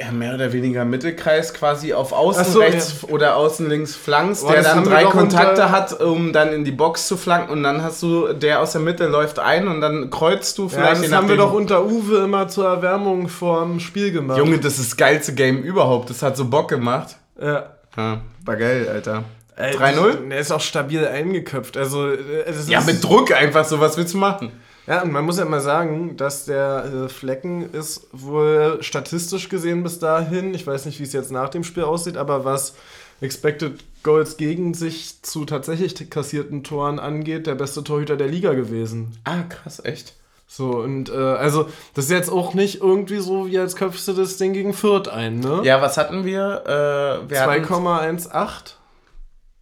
ja, mehr oder weniger Mittelkreis quasi auf außen so, rechts oder außen links flankst, Oh, der das dann drei Kontakte hat, um dann in die Box zu flanken und dann hast du, der aus der Mitte läuft ein und dann kreuzt du Ja, vielleicht das je haben wir doch unter Uwe immer zur Erwärmung vorm Spiel gemacht. Junge, das ist das geilste Game überhaupt. Das hat so Bock gemacht. Ja. Ja, war geil, Alter. Ey, 3-0? Der ist auch stabil eingeköpft. Also, äh, Ja, mit Druck einfach so. Was willst du machen? Ja, und man muss ja mal sagen, dass der äh, Flecken ist wohl statistisch gesehen bis dahin, ich weiß nicht, wie es jetzt nach dem Spiel aussieht, aber was Expected Goals gegen sich zu tatsächlich kassierten Toren angeht, der beste Torhüter der Liga gewesen. Ah, krass, echt. So, und äh, also, das ist jetzt auch nicht irgendwie so, wie als köpfst du das Ding gegen Fürth ein, ne? Ja, was hatten wir? Äh, wir hatten- 2,18.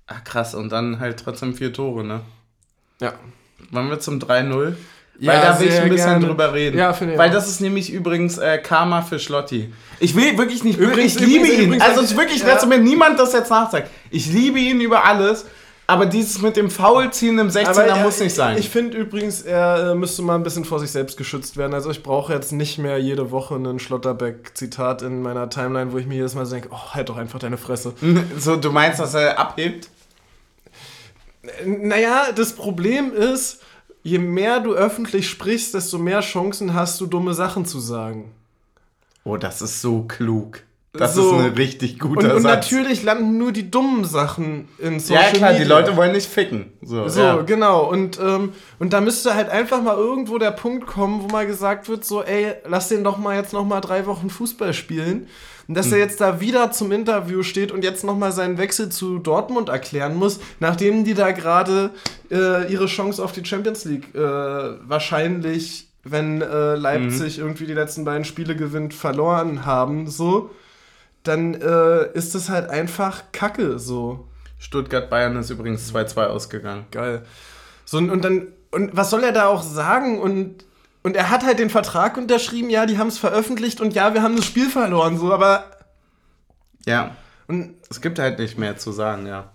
Ah, krass. Und dann halt trotzdem vier Tore, ne? Ja. Wollen wir zum 3-0? Ja, Weil da will ich ein bisschen gerne. drüber reden. Ja, finde ich Weil auch. das ist nämlich übrigens äh, Karma für Schlotti. Ich will wirklich nicht. Übrigens- ich liebe übrigens- ihn. übrigens- also es ist wirklich, ja. dass mir niemand das jetzt nachsagt. Ich liebe ihn über alles. Aber dieses mit dem Foulziehen im 16er er- muss nicht sein. Ich finde übrigens, er äh, müsste mal ein bisschen vor sich selbst geschützt werden. Also ich brauche jetzt nicht mehr jede Woche ein Schlotterbeck-Zitat in meiner Timeline, wo ich mir jedes Mal so denke, oh, halt doch einfach deine Fresse. so, du meinst, dass er abhebt? Naja, das Problem ist, je mehr du öffentlich sprichst, desto mehr Chancen hast du, dumme Sachen zu sagen. Oh, das ist so klug. Das So. ist ein richtig Und, guter und Satz. natürlich landen nur die dummen Sachen in Social ja, klar, Media. die Leute wollen nicht ficken. So, So, ja. genau. Und, ähm, und da müsste halt einfach mal irgendwo der Punkt kommen, wo mal gesagt wird, so, ey, lass den doch mal jetzt noch mal drei Wochen Fußball spielen. Und dass er Hm. jetzt da wieder zum Interview steht und jetzt noch mal seinen Wechsel zu Dortmund erklären muss, nachdem die da gerade äh, ihre Chance auf die Champions League äh, wahrscheinlich, wenn äh, Leipzig Mhm. irgendwie die letzten beiden Spiele gewinnt, verloren haben, so, dann äh, ist es halt einfach Kacke, so. Stuttgart-Bayern ist übrigens 2-2 ausgegangen. Geil. So, und, und dann, und was soll er da auch sagen? Und, und er hat halt den Vertrag unterschrieben, ja, die haben es veröffentlicht und ja, wir haben das Spiel verloren, so, aber. Ja, Und, es gibt halt nicht mehr zu sagen, ja.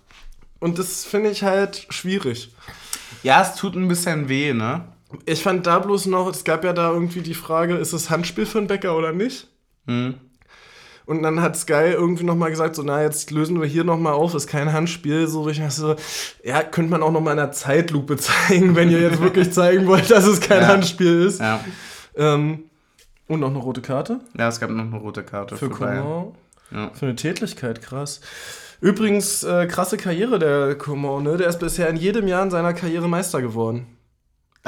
und das finde ich halt schwierig. Ja, es tut ein bisschen weh, ne? Ich fand da bloß noch, es gab ja da irgendwie die Frage, ist es Handspiel für einen Bäcker oder nicht? Hm. Und dann hat Sky irgendwie nochmal gesagt, so, na, jetzt lösen wir hier nochmal auf, ist kein Handspiel. So, ich dachte so, ja, könnte man auch nochmal in einer Zeitlupe zeigen, wenn ihr jetzt wirklich zeigen wollt, dass es kein Ja. Handspiel ist. Ja. Ähm, und noch eine rote Karte ja, es gab noch eine rote Karte für für. Coman. Ja. Für eine Tätlichkeit, krass. Übrigens, äh, krasse Karriere der Coman, ne? Der ist bisher in jedem Jahr in seiner Karriere Meister geworden.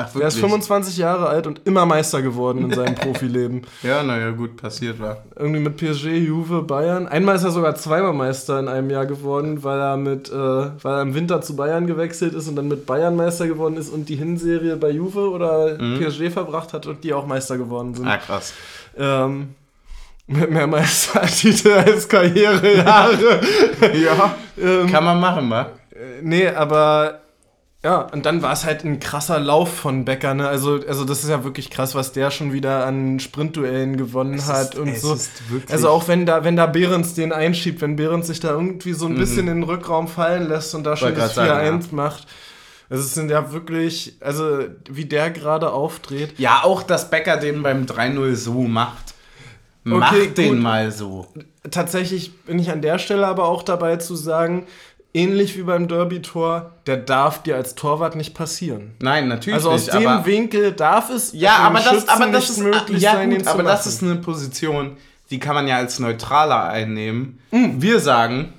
Ach, Der ist 25 Jahre alt und immer Meister geworden in seinem Profileben. Ja, naja, gut, passiert war. Irgendwie mit PSG, Juve, Bayern. Einmal ist er sogar zweimal Meister in einem Jahr geworden, weil er mit, äh, weil er im Winter zu Bayern gewechselt ist und dann mit Bayern Meister geworden ist und die Hinserie bei Juve oder PSG verbracht hat und die auch Meister geworden sind. Ah, krass. Ähm, mit mehr Meistertitel als Karrierejahre. Ja, ähm, kann man machen, wa? äh, nee, aber ja, und dann war es halt ein krasser Lauf von Becker, ne? Also, also das ist ja wirklich krass, was der schon wieder an Sprintduellen gewonnen hat und es so. ist wirklich- Also auch wenn da, wenn da Behrens den einschiebt, wenn Behrens sich da irgendwie so ein bisschen in den Rückraum fallen lässt und da schon das 4-1 grad sagen, macht. Also es sind ja wirklich, also wie der gerade aufdreht. Ja, auch, dass Becker den beim 3-0 so macht. Mach Okay, den gut. mal so. Tatsächlich bin ich an der Stelle aber auch dabei zu sagen, ähnlich wie beim Derby-Tor, der darf dir als Torwart nicht passieren. Nein, natürlich Also aus nicht, dem Winkel darf es Ja, aber das, aber das nicht ist möglich ja, sein, gut, aber das ist eine Position, die kann man ja als Neutraler einnehmen. Hm. Wir sagen,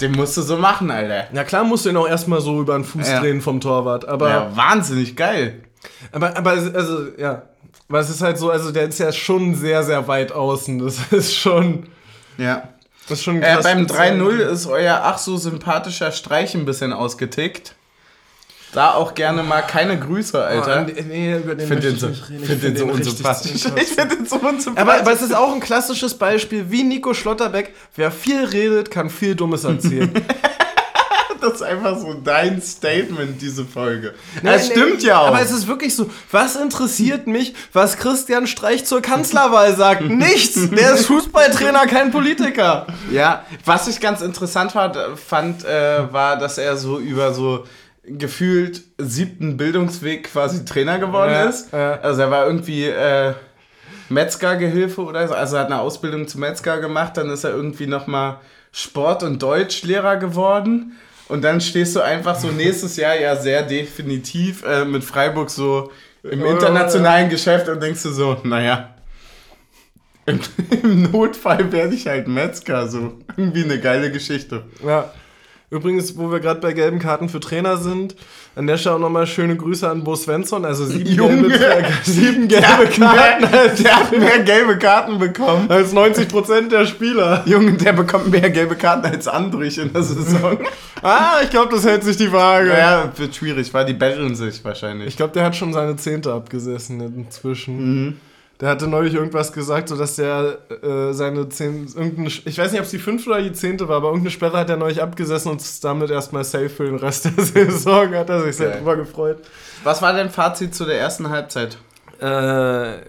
den musst du so machen, Alter. Ja klar musst du ihn auch erstmal so über den Fuß Ja. drehen vom Torwart, aber, Ja, wahnsinnig geil. aber, aber es- also ja, aber es ist halt so, also der ist ja schon sehr, sehr weit außen, das ist schon, Ja. Das ist schon Äh, krass beim speziell. 3-0 ist euer ach so sympathischer Streich ein bisschen ausgetickt. Da auch gerne mal keine Grüße, Oh, Alter. nee, über den finde möchte den so, nicht reden. Ich find den so unsympathisch. Ich finde den so unsympathisch. Aber, aber es ist auch ein klassisches Beispiel, wie Nico Schlotterbeck, wer viel redet, kann viel Dummes erzählen. das ist einfach so dein Statement, diese Folge. Nee, das nee, stimmt ja auch. Aber es ist wirklich so, was interessiert mich, was Christian Streich zur Kanzlerwahl sagt? Nichts! Der ist Fußballtrainer, kein Politiker. Ja, was ich ganz interessant fand, fand äh, war, dass er so über so gefühlt siebten Bildungsweg quasi Trainer geworden Ja, ist. ja. Also er war irgendwie äh, Metzgergehilfe oder so. Also er hat eine Ausbildung zum Metzger gemacht, dann ist er irgendwie nochmal Sport- und Deutschlehrer geworden. Und dann stehst du einfach so nächstes Jahr ja sehr definitiv äh, mit Freiburg so im Ja, internationalen Geschäft und denkst du so, naja, im, im Notfall werde ich halt Metzger. So irgendwie eine geile Geschichte. Ja. Übrigens, wo wir gerade bei gelben Karten für Trainer sind, an der Stelle auch nochmal schöne Grüße an Bo Svensson. Also sieben Junge. gelbe, sieben Der gelbe hat, Karten mehr, der hat mehr gelbe Karten bekommen. als 90% der Spieler. Junge, der bekommt mehr gelbe Karten als Andrich in der Saison. Ah, ich glaube, das hält sich die Waage. ja, wird schwierig, weil die betteln sich wahrscheinlich. Ich glaube, der hat schon seine Zehnte abgesessen inzwischen. Der hatte neulich irgendwas gesagt, so dass der äh, seine zehn, irgendeine, ich weiß nicht, ob es die fünfte oder die zehnte war, aber irgendeine Sperre hat er neulich abgesessen und ist damit erstmal safe für den Rest der Saison. Hat er sich sehr Geil. drüber gefreut. Was war dein Fazit zu der ersten Halbzeit? Äh,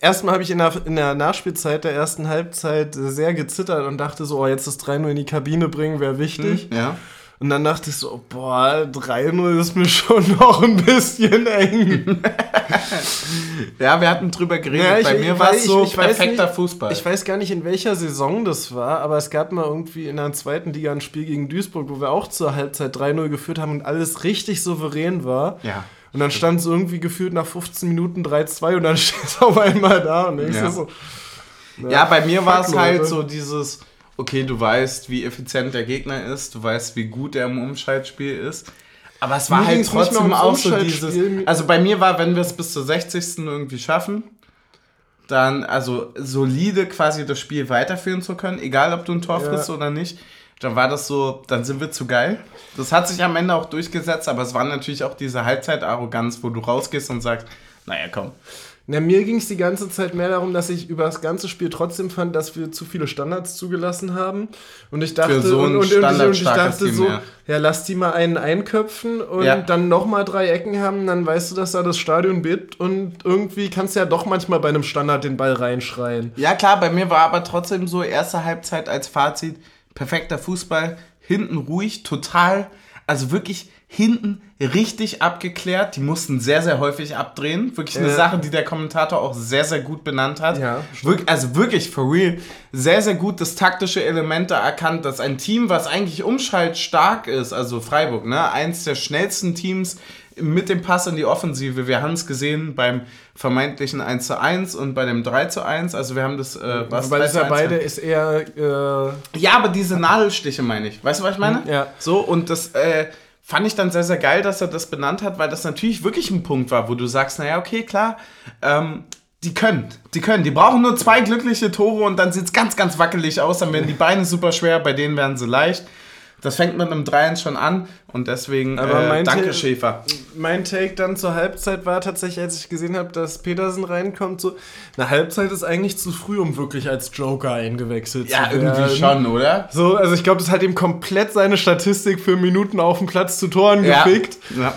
erstmal habe ich in der, in der Nachspielzeit der ersten Halbzeit sehr gezittert und dachte so, oh, jetzt das 3-0 in die Kabine bringen, wäre wichtig. Ja. Und dann dachte ich so, boah, 3-0 ist mir schon noch ein bisschen eng. Ja, wir hatten drüber geredet. Ja, ich- Bei mir war es so ich- ich perfekter nicht- Fußball. Ich weiß gar nicht, in welcher Saison das war, aber es gab mal irgendwie in der zweiten Liga ein Spiel gegen Duisburg, wo wir auch zur Halbzeit 3-0 geführt haben und alles richtig souverän war. ja. Und dann stand es irgendwie gefühlt nach 15 Minuten 3-2 und dann steht es auf einmal da und Ja. so. Ja, bei mir war es halt so dieses, okay, du weißt, wie effizient der Gegner ist, du weißt, wie gut er im Umschaltspiel ist. Aber es war Mir halt trotzdem auch so dieses. Also bei mir war, wenn wir es bis zur 60. irgendwie schaffen, dann also solide quasi das Spiel weiterführen zu können, egal ob du ein Tor Ja. frisst oder nicht, dann war das so, dann sind wir zu geil. Das hat sich am Ende auch durchgesetzt, aber es war natürlich auch diese Halbzeitarroganz, wo du rausgehst und sagst, naja, komm. Na, mir ging es die ganze Zeit mehr darum, dass ich über das ganze Spiel trotzdem fand, dass wir zu viele Standards zugelassen haben. Und ich dachte, so und, und, und, und ich dachte Team, so, ja. ja. lass die mal einen einköpfen und Ja. dann nochmal drei Ecken haben, dann weißt du, dass da das Stadion bebt und irgendwie kannst du ja doch manchmal bei einem Standard den Ball reinschreien. Ja, klar, bei mir war aber trotzdem so erste Halbzeit als Fazit perfekter Fußball, hinten ruhig, total, also wirklich hinten richtig abgeklärt. Die mussten sehr, sehr häufig abdrehen. Wirklich eine Ja. Sache, die der Kommentator auch sehr, sehr gut benannt hat. Ja, Wir also wirklich, for real, sehr, sehr gut das taktische Element da erkannt, dass ein Team, was eigentlich umschaltstark ist, also Freiburg, ne, eins der schnellsten Teams mit dem Pass in die Offensive. Wir haben es gesehen beim vermeintlichen 1 zu 1 und bei dem 3 zu 1. Also wir haben das, äh, was? Weil 3 es zu ja 1? beide ist eher. Äh, Ja, aber diese Nadelstiche meine ich. Weißt du, was ich meine? Ja. So, und das äh, fand ich dann sehr, sehr geil, dass er das benannt hat, weil das natürlich wirklich ein Punkt war, wo du sagst, naja, okay, klar, ähm, die können, die können. Die brauchen nur zwei glückliche Tore und dann sieht es ganz, ganz wackelig aus. Dann werden die Beine super schwer, bei denen werden sie leicht. Das fängt mit einem 3-1 schon an und deswegen Aber äh, danke, Schäfer. mein Take dann zur Halbzeit war tatsächlich, als ich gesehen habe, dass Petersen reinkommt, so. Eine Halbzeit ist eigentlich zu früh, um wirklich als Joker eingewechselt Ja, zu werden. irgendwie schon, oder? So, also ich glaube, das hat ihm komplett seine Statistik für Minuten auf dem Platz zu Toren gefickt. Ja.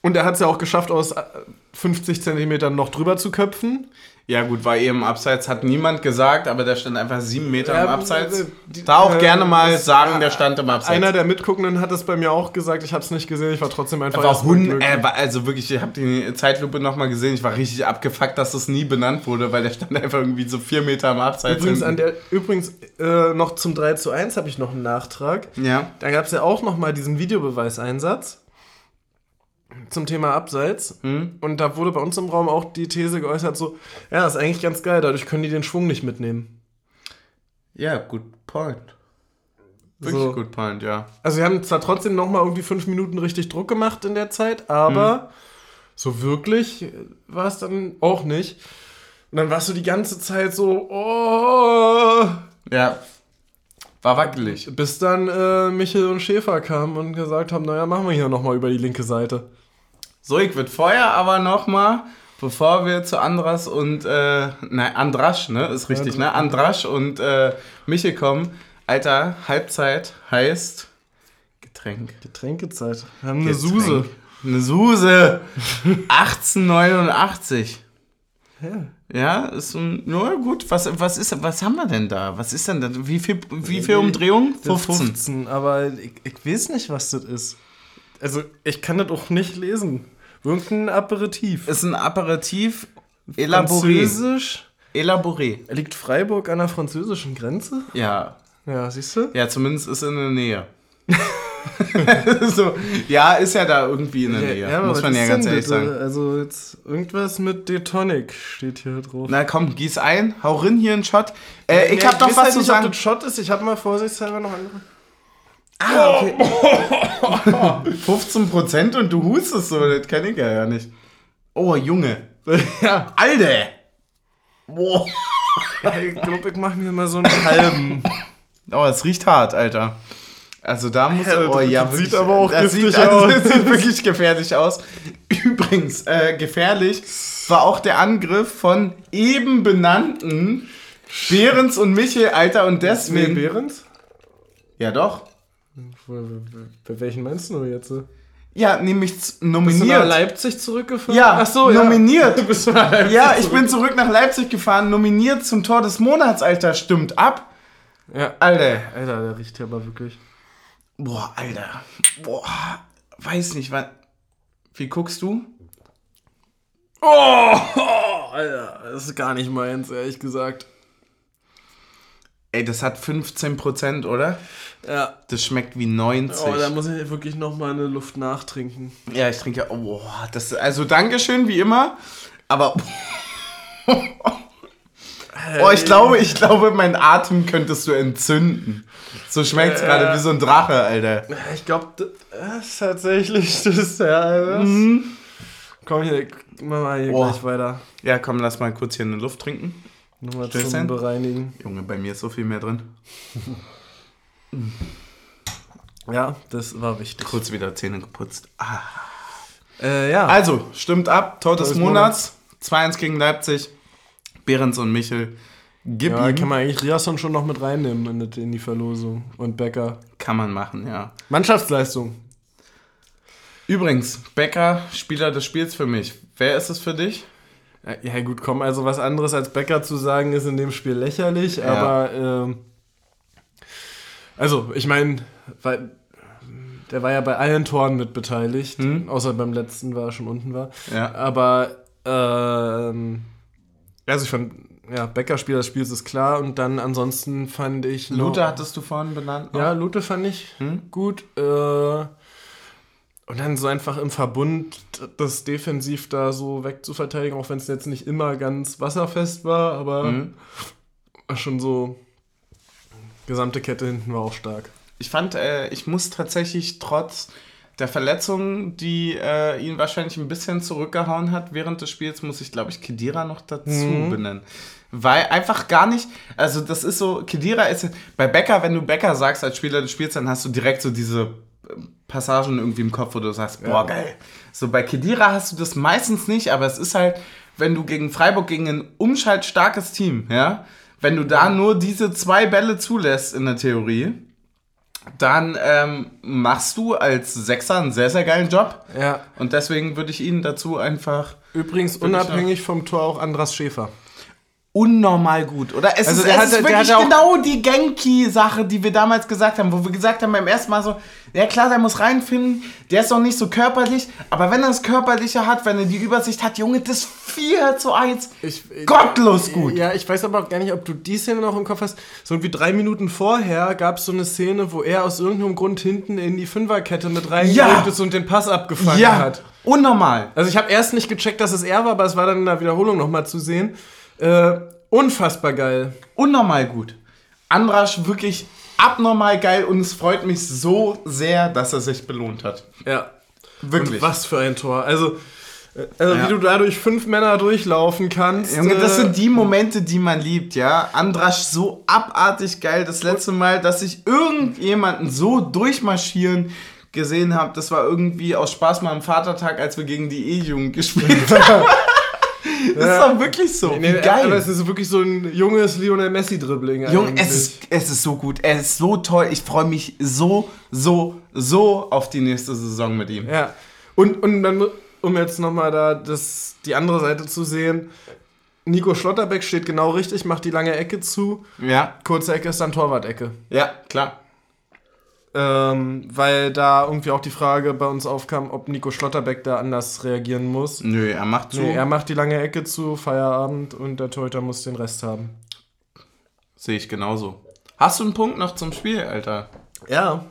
Und er hat es ja auch geschafft, aus äh, 50 Zentimetern noch drüber zu köpfen. Ja, gut, war eben Abseits, hat niemand gesagt, aber der stand einfach sieben Meter Ja, im Abseits. die- da auch äh, gerne mal sagen, der stand im Abseits. Einer der Mitguckenden hat es bei mir auch gesagt, ich habe es nicht gesehen, ich war trotzdem einfach war glücklich. äh, war also wirklich, ich habe die Zeitlupe nochmal gesehen, ich war richtig abgefuckt, dass das nie benannt wurde, weil der stand einfach irgendwie so vier Meter am Abseits. Übrigens, an der, übrigens äh, noch zum 3 zu 1 habe ich noch einen Nachtrag. ja. Da gab es ja auch noch mal diesen Videobeweiseinsatz zum Thema Abseits. Hm? Und da wurde bei uns im Raum auch die These geäußert, so, ja, ist eigentlich ganz geil, dadurch können die den Schwung nicht mitnehmen. ja, good point. Wirklich So. good point, ja. Also wir haben zwar trotzdem noch mal irgendwie fünf Minuten richtig Druck gemacht in der Zeit, aber so wirklich war es dann auch nicht. Und dann warst du die ganze Zeit so, oh, Ja. War wackelig. bis dann äh, Michel und Schäfer kamen und gesagt haben, naja, machen wir hier noch mal über die linke Seite. So, ich würde vorher aber nochmal, bevor wir zu Andras und, äh, nein, Andrasch, ne, ist richtig, ne, Andrasch und äh, Michel kommen. Alter, Halbzeit heißt Getränk. Getränkezeit. Wir haben eine Getränk. Suse. Eine Suse. 1889. Ja. Ja, ist ein, ja gut, was, was ist, was haben wir denn da? Was ist denn da? Wie viel, wie viel Umdrehungen? 15. 15, aber ich, ich weiß nicht, was das ist. Also, ich kann das auch nicht lesen. Irgendein Aperitif. Ist ein Aperitif Elaboré. Französisch? Elaboré. Liegt Freiburg an der französischen Grenze? Ja. Ja, siehst du? Ja, zumindest ist in der Nähe. so, ja, ist ja da irgendwie in der Nähe. aber muss man ja ganz ehrlich bitte? sagen. Also, jetzt irgendwas mit Detonic steht hier drauf. Na komm, gieß ein, hau rein hier einen Shot. Äh, ich Ja, hab doch was halt zu nicht, sagen. Ob das Shot ist. Ich habe mal vorsichtshalber noch andere. Ah, okay. 15% und du hustest so, das kenne ich ja nicht. Oh, Junge. ja. Alter! Boah. Ich glaube, ich mache mir mal so einen halben. Oh, es riecht hart, Alter. Also da muss Ja, oh, das ja, sieht wirklich, aber auch das sieht, also, aus. Das sieht wirklich gefährlich aus. Übrigens, äh, gefährlich war auch der Angriff von eben benannten Behrens und Michel, Alter, und Nee, deswegen. Behrens? ja, doch. Bei welchen meinst du jetzt? Ja, nämlich z- Bist du nach nominiert. Leipzig zurückgefahren? Ja, Ach so, ja. nominiert. Du bist nach Leipzig Ja, ich zurück- bin zurück nach Leipzig gefahren, nominiert zum Tor des Monats, Alter. Stimmt ab. Ja. Alter. Alter, der riecht ja aber wirklich. Boah, Alter. Boah, weiß nicht, wann. Wie guckst du? Oh, Alter, das ist gar nicht meins, ehrlich gesagt. Ey, das hat 15%, oder? Ja. Das schmeckt wie 90. Oh, da muss ich wirklich noch mal eine Luft nachtrinken. ja, ich trinke. Oh, das, also Dankeschön, wie immer. Aber. Oh, ich glaube, ich glaube, mein Atem könntest du entzünden. So schmeckt's Äh. gerade wie so ein Drache, Alter. Ich glaube, das ist tatsächlich das ja. Das. Komm hier, mach mal hier Oh. gleich weiter. Ja, komm, lass mal kurz hier eine Luft trinken. Nochmal zum Bereinigen. Junge, bei mir ist so viel mehr drin. Ja, das war wichtig. Kurz wieder Zähne geputzt. Ah. Äh, ja. Also, stimmt ab. Tor des des Monats. 2-1 gegen Leipzig. Behrens und Michel. Gib ja, ihm. kann man eigentlich Riasson schon noch mit reinnehmen in, die- in die Verlosung. Und Becker. Kann man machen, ja. Mannschaftsleistung. Übrigens, Becker, Spieler des Spiels für mich. Wer ist es für dich? Ja, gut, komm, also was anderes als Becker zu sagen, ist in dem Spiel lächerlich, Ja. aber ähm, also, ich meine, weil der war ja bei allen Toren mit beteiligt, außer beim letzten, war er schon unten war. Ja. Aber, ähm, also ich fand, ja, Becker Spieler des Spiels ist klar und dann ansonsten fand ich. noch- Lute hattest du vorhin benannt. noch? Ja, Lute fand ich gut. Äh, und dann so einfach im Verbund das defensiv da so wegzuverteidigen, auch wenn es jetzt nicht immer ganz wasserfest war, aber war schon so. Gesamte Kette hinten war auch stark. Ich fand, äh, ich muss tatsächlich trotz der Verletzung, die äh, ihn wahrscheinlich ein bisschen zurückgehauen hat während des Spiels, muss ich, glaube ich, Kedira noch dazu benennen. Weil einfach gar nicht, also das ist so, Kedira ist, bei Becker, wenn du Becker sagst als Spieler des Spiels, dann hast du direkt so diese äh, Passagen irgendwie im Kopf, wo du sagst, boah, geil. So bei Kedira hast du das meistens nicht, aber es ist halt, wenn du gegen Freiburg, gegen ein umschaltstarkes Team, ja, wenn du da nur diese zwei Bälle zulässt in der Theorie, dann ähm, machst du als Sechser einen sehr, sehr geilen Job. Ja. Und deswegen würde ich ihn dazu einfach Übrigens unabhängig vom Tor auch Andras Schäfer. Unnormal gut. Oder es Also ist, es hat- ist wirklich genau die Genki-Sache, die wir damals gesagt haben, wo wir gesagt haben beim ersten Mal so, ja klar, der muss reinfinden, der ist noch nicht so körperlich, aber wenn er das Körperliche hat, wenn er die Übersicht hat, Junge, das 4 zu 1, Ich, gottlos gut. Ja, ich weiß aber auch gar nicht, ob du die Szene noch im Kopf hast. So irgendwie drei Minuten vorher gab es so eine Szene, wo er aus irgendeinem Grund hinten in die Fünferkette mit reingerückt Ja. ist und den Pass abgefangen Ja, hat. unnormal. Also ich habe erst nicht gecheckt, dass es er war, aber es war dann in der Wiederholung nochmal zu sehen. Äh, unfassbar geil. unnormal gut. Andrasch wirklich abnormal geil und es freut mich so sehr, dass er sich belohnt hat. Ja. Wirklich. Und was für ein Tor. Also, äh, also Ja. wie du dadurch fünf Männer durchlaufen kannst. Junge, das äh, sind die Momente, die man liebt, ja. Andrasch so abartig geil. Das letzte Mal, dass ich irgendjemanden so durchmarschieren gesehen habe, das war irgendwie aus Spaß mal am Vatertag, als wir gegen die E-Jugend gespielt haben. Das ist doch wirklich so. Nee, Wie geil. Aber es ist wirklich so ein junges Lionel Messi-Dribbling. Junge, es ist, es ist so gut. Er ist so toll. Ich freue mich so, so, so auf die nächste Saison mit ihm. Ja. Und, und dann, um jetzt nochmal da das, die andere Seite zu sehen, Nico Schlotterbeck steht genau richtig, macht die lange Ecke zu. Ja, Kurze Ecke ist dann Torwart-Ecke. ja, klar. Ähm, weil da irgendwie auch die Frage bei uns aufkam, ob Nico Schlotterbeck da anders reagieren muss. Nö, er macht so. Nee, er macht die lange Ecke zu, Feierabend und der Torhüter muss den Rest haben. Sehe ich genauso. Hast du einen Punkt noch zum Spiel, Alter? Ja.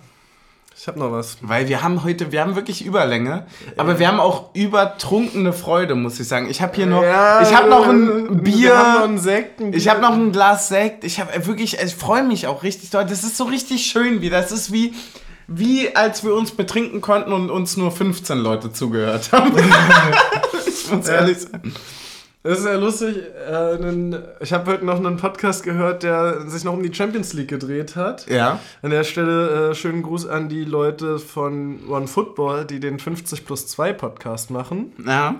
Ich hab noch was. Weil wir haben heute, wir haben wirklich Überlänge, aber wir haben auch übertrunkene Freude, muss ich sagen. Ich habe hier noch, ich habe noch ein Bier, noch einen Sekt. ein ich Bier. habe noch ein Glas Sekt. Ich habe wirklich, ich freue mich auch richtig doll. Das ist so richtig schön wieder. Das ist wie, wie als wir uns betrinken konnten und uns nur 15 Leute zugehört haben. ich muss ehrlich sagen. Das ist ja lustig. Äh, ich habe heute noch einen Podcast gehört, der sich noch um die Champions League gedreht hat. Ja. An der Stelle äh, schönen Gruß an die Leute von One Football, die den 50 plus 2 Podcast machen. Ja.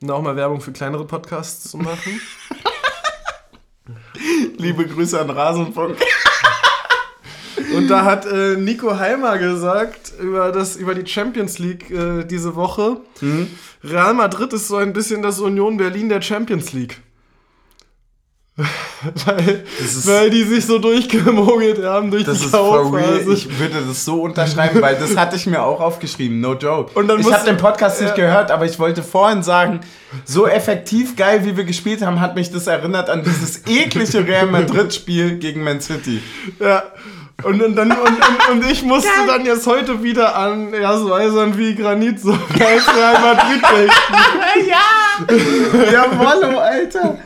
Um da auch mal Werbung für kleinere Podcasts zu machen. Liebe Grüße an Rasenfunk. Und da hat äh, Nico Heimer gesagt über, das, über die Champions League äh, diese Woche, Real Madrid ist so ein bisschen das Union Berlin der Champions League. weil, weil die sich so durchgemogelt haben durch Das die. Kaufphase. Ich würde das so unterschreiben, weil das hatte ich mir auch aufgeschrieben. No joke. Und dann ich habe den Podcast nicht Ja. gehört, aber ich wollte vorhin sagen, so effektiv geil, wie wir gespielt haben, hat mich das erinnert an dieses eklige Real Madrid-Spiel gegen Man City. Ja. Und, und, dann, und, und, und ich musste dann jetzt heute wieder an ja, so eisern wie Granit so geil Real Madrid denken. ja! Jawollo, Alter!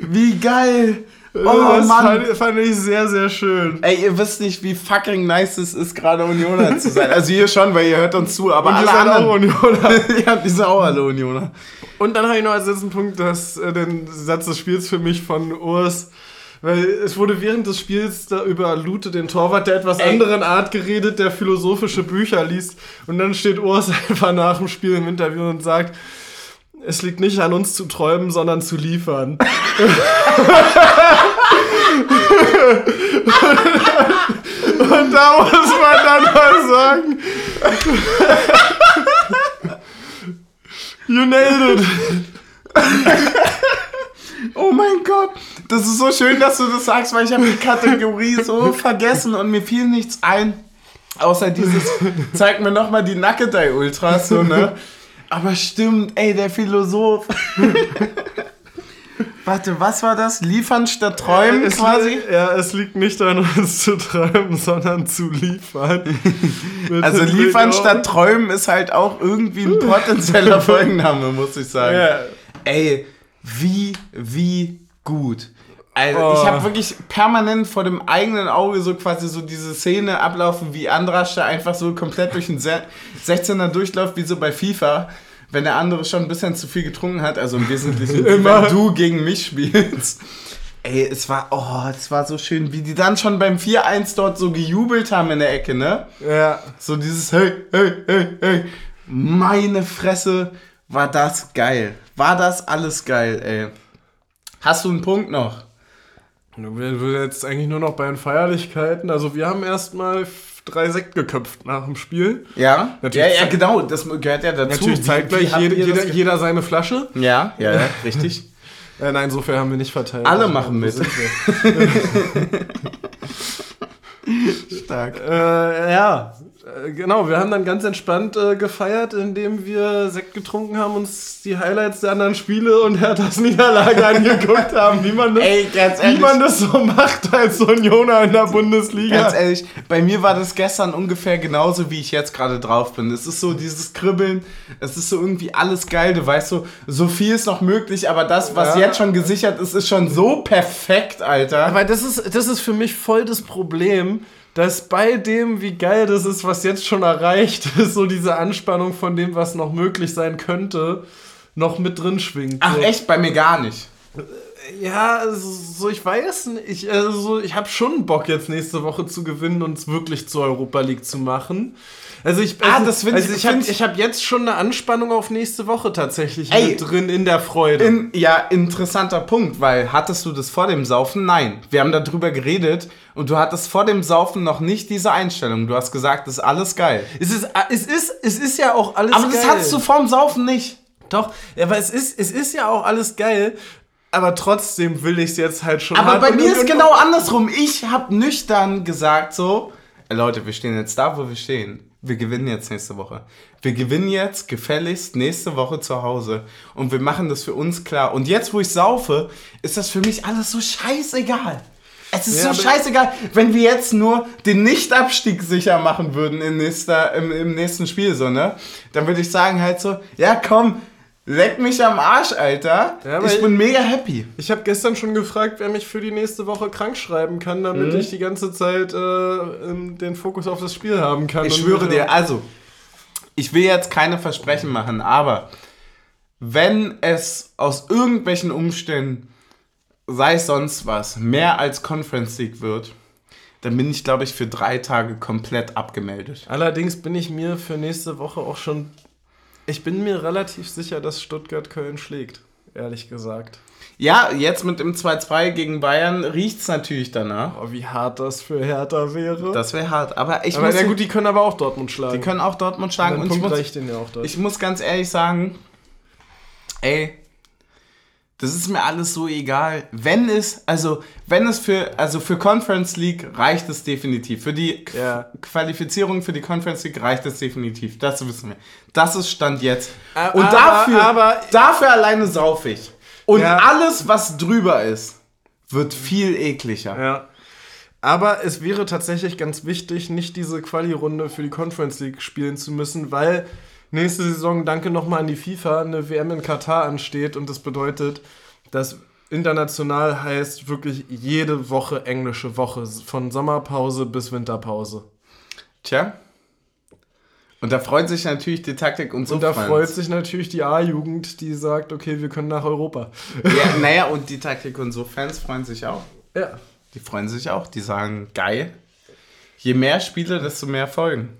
Wie geil! Oh das Mann! fand, fand ich sehr, sehr schön. Ey, ihr wisst nicht, wie fucking nice es ist, gerade Unioner zu sein. Also ihr schon, weil ihr hört uns zu, aber Und alle ihr seid auch anderen... Unioner. ja, die sind auch alle Unioner. Und dann habe ich noch als letzten Punkt das, äh, den Satz des Spiels für mich von Urs. Weil es wurde während des Spiels da über Lute, den Torwart der etwas Ey. anderen Art geredet, der philosophische Bücher liest. Und dann steht Urs einfach nach dem Spiel im Interview und sagt, es liegt nicht an uns zu träumen, sondern zu liefern. und da muss man dann mal sagen, you nailed it. Oh mein Gott, das ist so schön, dass du das sagst, weil ich habe die Kategorie so vergessen und mir fiel nichts ein. Außer dieses, zeig mir nochmal die Nackedei Ultras, so, ne? Aber stimmt, ey, der Philosoph. Warte, was war das? Liefern statt träumen es quasi? Ja, es liegt nicht daran, uns zu träumen, sondern zu liefern. also liefern statt träumen ist halt auch irgendwie ein potenzieller Folgenname, muss ich sagen. Ja. Ey, wie, wie gut. Also Oh. ich habe wirklich permanent vor dem eigenen Auge so quasi so diese Szene ablaufen, wie Andrasch da einfach so komplett durch den Se- 16er durchläuft, wie so bei FIFA, wenn der andere schon ein bisschen zu viel getrunken hat, also im Wesentlichen, wenn du gegen mich spielst. Ey, es war, oh, es war so schön, wie die dann schon beim 4-1 dort so gejubelt haben in der Ecke, ne? Ja. So dieses Hey, hey, hey, hey. Meine Fresse, war das geil. War das alles geil, ey. Hast du einen Punkt noch? Wir sind jetzt eigentlich nur noch bei den Feierlichkeiten. Also wir haben erstmal drei Sekt geköpft nach dem Spiel. Ja? Natürlich ja, ja, genau, das gehört ja dazu. Natürlich zeitgleich jede, jeder, jeder seine Flasche. Ja, ja, ja, richtig. Äh, nein, so viel haben wir nicht verteilt. Alle Also, machen mit. Stark. Äh, ja, genau. Wir haben dann ganz entspannt äh, gefeiert, indem wir Sekt getrunken haben, uns die Highlights der anderen Spiele und Herthas Niederlage angeguckt haben, wie man das, Ey, ganz wie ehrlich. man das so macht als Unioner in der Bundesliga. Ganz ehrlich, bei mir war das gestern ungefähr genauso, wie ich jetzt gerade drauf bin. Es ist so dieses Kribbeln, es ist so irgendwie alles geil. Du weißt so, so viel ist noch möglich, aber das, was Ja. jetzt schon gesichert ist, ist schon so perfekt, Alter. Aber das ist, das ist für mich voll das Problem, dass bei dem, wie geil das ist, was jetzt schon erreicht ist, so diese Anspannung von dem, was noch möglich sein könnte, noch mit drin schwingt. Ach so. echt, bei mir gar nicht. Ja, so ich weiß nicht. Ich, also, so, ich habe schon Bock, jetzt nächste Woche zu gewinnen und es wirklich zur Europa League zu machen. Also ich, Ah, also, das find ich- also ich habe find ich- ich hab jetzt schon eine Anspannung auf nächste Woche tatsächlich Ey, mit drin in der Freude. In, ja, interessanter Punkt, weil hattest du das vor dem Saufen? Nein. Wir haben darüber geredet und du hattest vor dem Saufen noch nicht diese Einstellung. Du hast gesagt, das ist alles geil. es, ist, es, ist, es ist ja auch alles Aber geil. das hattest du vorm Saufen nicht. Doch, ja, aber es ist, es ist ja auch alles geil. Aber trotzdem will ich es jetzt halt schon Aber bei mir ist und- genau andersrum. Ich habe nüchtern gesagt so, "Ey, Leute, wir stehen jetzt da, wo wir stehen. Wir gewinnen jetzt nächste Woche. Wir gewinnen jetzt gefälligst nächste Woche zu Hause. Und wir machen das für uns klar. Und jetzt, wo ich saufe, ist das für mich alles so scheißegal. Es ist Ja, so scheißegal, wenn wir jetzt nur den Nicht-Abstieg sicher machen würden in nächster, im, im nächsten Spiel, so, ne? Dann würde ich sagen halt so, ja komm, leck mich am Arsch, Alter. Ja, ich ich- bin mega happy. Ich habe gestern schon gefragt, wer mich für die nächste Woche krank schreiben kann, damit Mhm. ich die ganze Zeit äh, den Fokus auf das Spiel haben kann. Ich schwöre dir, also, ich will jetzt keine Versprechen machen, aber wenn es aus irgendwelchen Umständen, sei es sonst was, mehr als Conference League wird, dann bin ich, glaube ich, für drei Tage komplett abgemeldet. Allerdings bin ich mir für nächste Woche auch schon. Ich bin mir relativ sicher, dass Stuttgart Köln schlägt, ehrlich gesagt. Ja, jetzt mit dem 2-2 gegen Bayern riecht es natürlich danach. Oh, wie hart das für Hertha wäre. Das wäre hart. Aber ich aber muss. na gut, die können aber auch Dortmund schlagen. die können auch Dortmund schlagen. Ein Und ich muss, denen ja. Ich muss ganz ehrlich sagen, ey, das ist mir alles so egal. Wenn es, also, wenn es für, also für Conference League reicht es definitiv. Für die Ja. Qualifizierung für die Conference League reicht es definitiv. Das wissen wir. Das ist Stand jetzt. A- Und aber- dafür, aber- dafür alleine sauf ich. Und Ja. alles, was drüber ist, wird viel ekliger. Ja. Aber es wäre tatsächlich ganz wichtig, nicht diese Quali-Runde für die Conference League spielen zu müssen, weil nächste Saison, danke nochmal an die FIFA, eine WM in Katar ansteht und das bedeutet, dass international heißt wirklich jede Woche englische Woche, von Sommerpause bis Winterpause. Tja. Und da freut sich natürlich die Taktik und so. Und da freut sich natürlich die A-Jugend, die sagt, okay, wir können nach Europa. Ja, naja, und die Taktik und so Fans freuen sich auch. Ja. Die freuen sich auch. Die sagen, geil. Je mehr Spiele, desto mehr Folgen.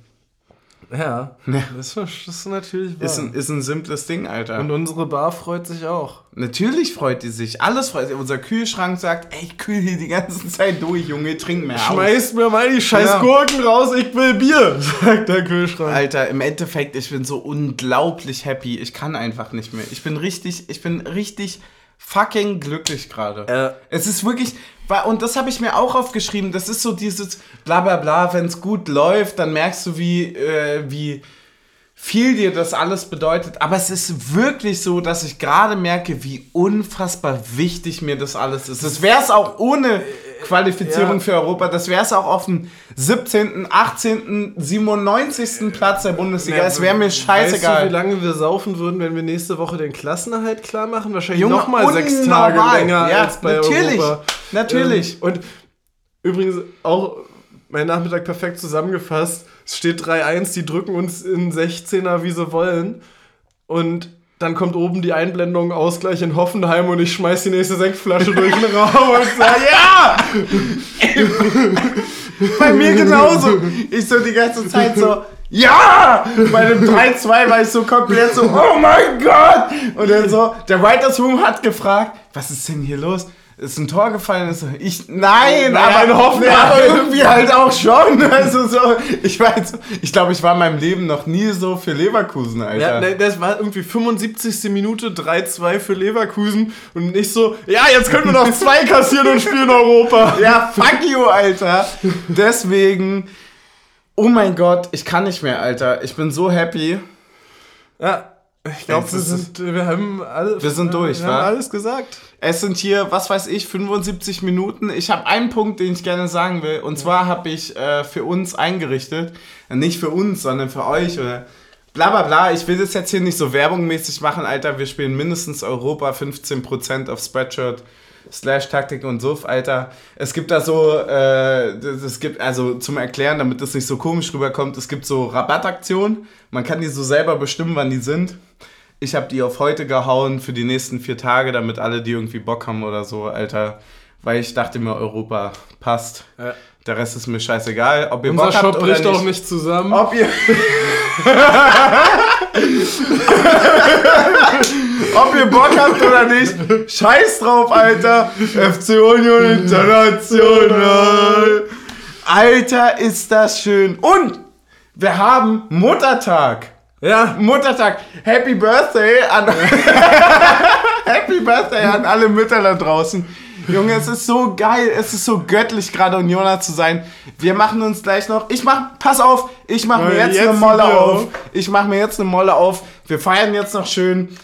Ja, Ja. das, ist, das ist natürlich wahr. Ist ein, ist ein simples Ding, Alter. und unsere Bar freut sich auch. Natürlich freut die sich. Alles freut sich. Unser Kühlschrank sagt, ey, ich kühl hier die ganze Zeit durch, Junge, trink mehr aus. Schmeißt mir mal die scheiß Ja. Gurken raus, ich will Bier, sagt der Kühlschrank. Alter, im Endeffekt, ich bin so unglaublich happy. Ich kann einfach nicht mehr. Ich bin richtig, ich bin richtig fucking glücklich gerade. Ja. Es ist wirklich, und das habe ich mir auch aufgeschrieben, das ist so dieses bla bla bla, wenn es gut läuft, dann merkst du, wie, äh, wie viel dir das alles bedeutet. Aber es ist wirklich so, dass ich gerade merke, wie unfassbar wichtig mir das alles ist. Das wäre es auch ohne Qualifizierung Ja. für Europa. Das wäre es auch auf dem 17., 18., 97. Platz der Bundesliga. es wäre mir Weißt du, scheißegal. wie lange wir saufen würden, wenn wir nächste Woche den Klassenerhalt klar machen? Wahrscheinlich nochmal sechs Tage länger Ja, als bei natürlich. Europa. Natürlich. Ähm, und übrigens auch mein Nachmittag perfekt zusammengefasst. Es steht 3-1, die drücken uns in 16er, wie sie wollen. Und dann kommt oben die Einblendung Ausgleich in Hoffenheim und ich schmeiß die nächste Sektflasche durch den Raum und sag, Ja! Bei mir genauso. Ich so die ganze Zeit so, ja! Bei dem 3-2 war ich so komplett so, oh mein Gott! Und dann so, der Writers Room hat gefragt, was ist denn hier los? Ist ein Tor gefallen? Ist ich, nein, Nein, aber in Hoffenheim. Ja, aber irgendwie halt auch schon. Also so, ich jetzt, ich glaube, ich war in meinem Leben noch nie so für Leverkusen, Alter. Ja, ne, das war irgendwie 75. Minute 3-2 für Leverkusen und nicht so, ja, jetzt können wir noch zwei kassieren und spielen Europa. Ja, fuck you, Alter. Deswegen, oh mein Gott, ich kann nicht mehr, Alter. Ich bin so happy. Ja, ich glaube, wir sind, wir haben alle, Wir sind durch, wir haben alles gesagt. Es sind hier, was weiß ich, 75 Minuten. Ich habe einen Punkt, den ich gerne sagen will. Und zwar habe ich äh, für uns eingerichtet, nicht für uns, sondern für euch oder bla bla bla. Ich will das jetzt hier nicht so werbungmäßig machen, Alter. Wir spielen mindestens Europa 15% auf Spreadshirt. Slash Taktik und Suff, Alter. Es gibt da so, äh, es gibt, also zum Erklären, damit das nicht so komisch rüberkommt, es gibt so Rabattaktionen. Man kann die so selber bestimmen, wann die sind. Ich habe die auf heute gehauen für die nächsten vier Tage, damit alle, die irgendwie Bock haben oder so, Alter. Weil ich dachte mir, Europa passt. Ja. Der Rest ist mir scheißegal. Ob ihr Unser Bock Shop habt oder bricht nicht. auch nicht zusammen. Ob ihr. Ob ihr Bock habt oder nicht, scheiß drauf, Alter. FC Union International. Alter, ist das schön. Und wir haben Muttertag. Ja, Muttertag. Happy Birthday an Happy Birthday an alle Mütter da draußen. Junge, es ist so geil, es ist so göttlich gerade Unioner zu sein. Wir machen uns gleich noch. Ich mach, pass auf, ich mach mir jetzt, jetzt eine Molle auf. auf. Ich mach mir jetzt eine Molle auf. Wir feiern jetzt noch schön.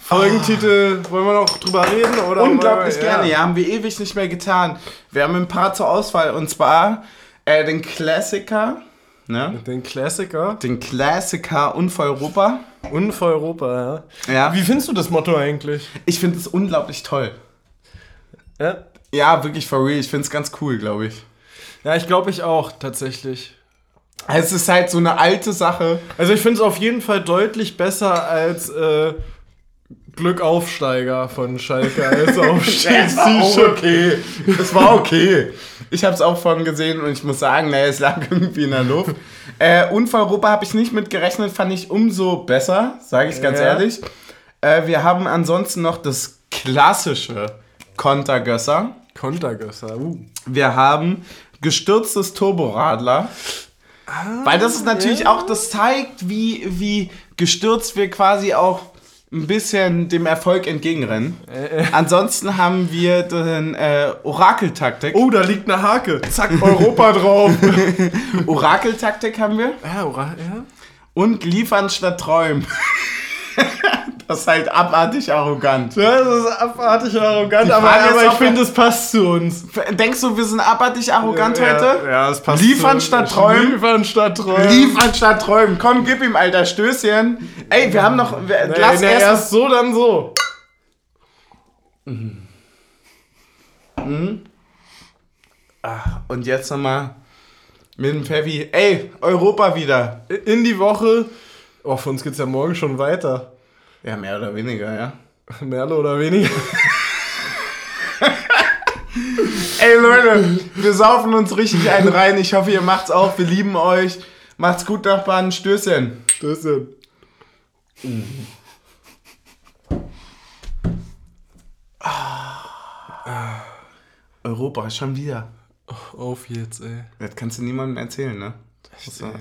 Folgentitel, wollen wir noch drüber reden? Oder Unglaublich Ja. gerne. Ja, haben wir ewig nicht mehr getan. Wir haben ein paar zur Auswahl und zwar äh, den Klassiker, ne? Den Klassiker. Den Klassiker Unfall Europa. Unfall Europa, ja. Ja. Wie findest du das Motto eigentlich? Ich finde es unglaublich toll. Ja, Ja, wirklich for real. Ich finde es ganz cool, glaube ich. ja ich glaube ich auch, tatsächlich. Es ist halt so eine alte Sache. Also ich finde es auf jeden Fall deutlich besser als äh, Glückaufsteiger von Schalke als Aufstiegst-T-Shirt. okay. Es war okay. Ich habe es auch vorhin gesehen und ich muss sagen, naja, es lag irgendwie in der Luft. Äh, Unfall Europa habe ich nicht mit gerechnet, fand ich umso besser, sage ich ganz Ja. ehrlich. Äh, wir haben ansonsten noch das klassische Kontergösser. Kontergösser, uh. Wir haben gestürztes Turboradler. Weil das ist natürlich ja. auch, das zeigt, wie, wie gestürzt wir quasi auch ein bisschen dem Erfolg entgegenrennen. Ansonsten haben wir den äh, Orakeltaktik. Oh, da liegt eine Hake. Zack, Europa drauf. Orakeltaktik haben wir. ja, Ora- ja. Und liefern statt träumen. das ist halt abartig arrogant. Das ist abartig arrogant, aber, aber ich finde, es passt zu uns. Denkst du, wir sind abartig arrogant heute? Ja, es passt Liefern zu statt träumen? Liefern statt träumen. Liefern statt träumen. Komm, gib ihm, Alter, Stößchen. Ey, wir haben noch. Wir, Nee, lass nee, erst, erst so, dann so. Und jetzt nochmal mit dem Pfeffi. Ey, Europa wieder. In die Woche. Oh, für uns geht's ja morgen schon weiter. Ja, mehr oder weniger, ja. Merle oder weniger. Ey, Leute, wir saufen uns richtig einen rein. Ich hoffe, ihr macht's auch. Wir lieben euch. Macht's gut, Nachbarn. Stößchen. Stößchen. Europa, schon wieder. Auf jetzt, ey. Das kannst du niemandem erzählen, ne? Das, So. ey.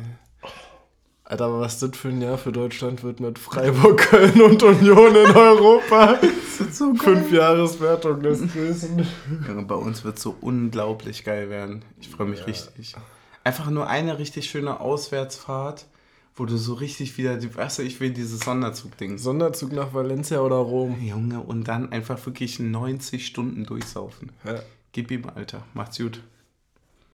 Alter, aber was das für ein Jahr für Deutschland wird mit Freiburg, Köln und Union in Europa. So Fünf Jahreswertung des Größen. Junge, bei uns wird so unglaublich geil werden. Ich freue mich richtig. Einfach nur eine richtig schöne Auswärtsfahrt, wo du so richtig wieder, weißt du, ich will dieses Sonderzug-Ding. So, Sonderzug nach Valencia oder Rom. Junge, und dann einfach wirklich 90 Stunden durchsaufen. Ja. Gib ihm, Alter. Macht's gut.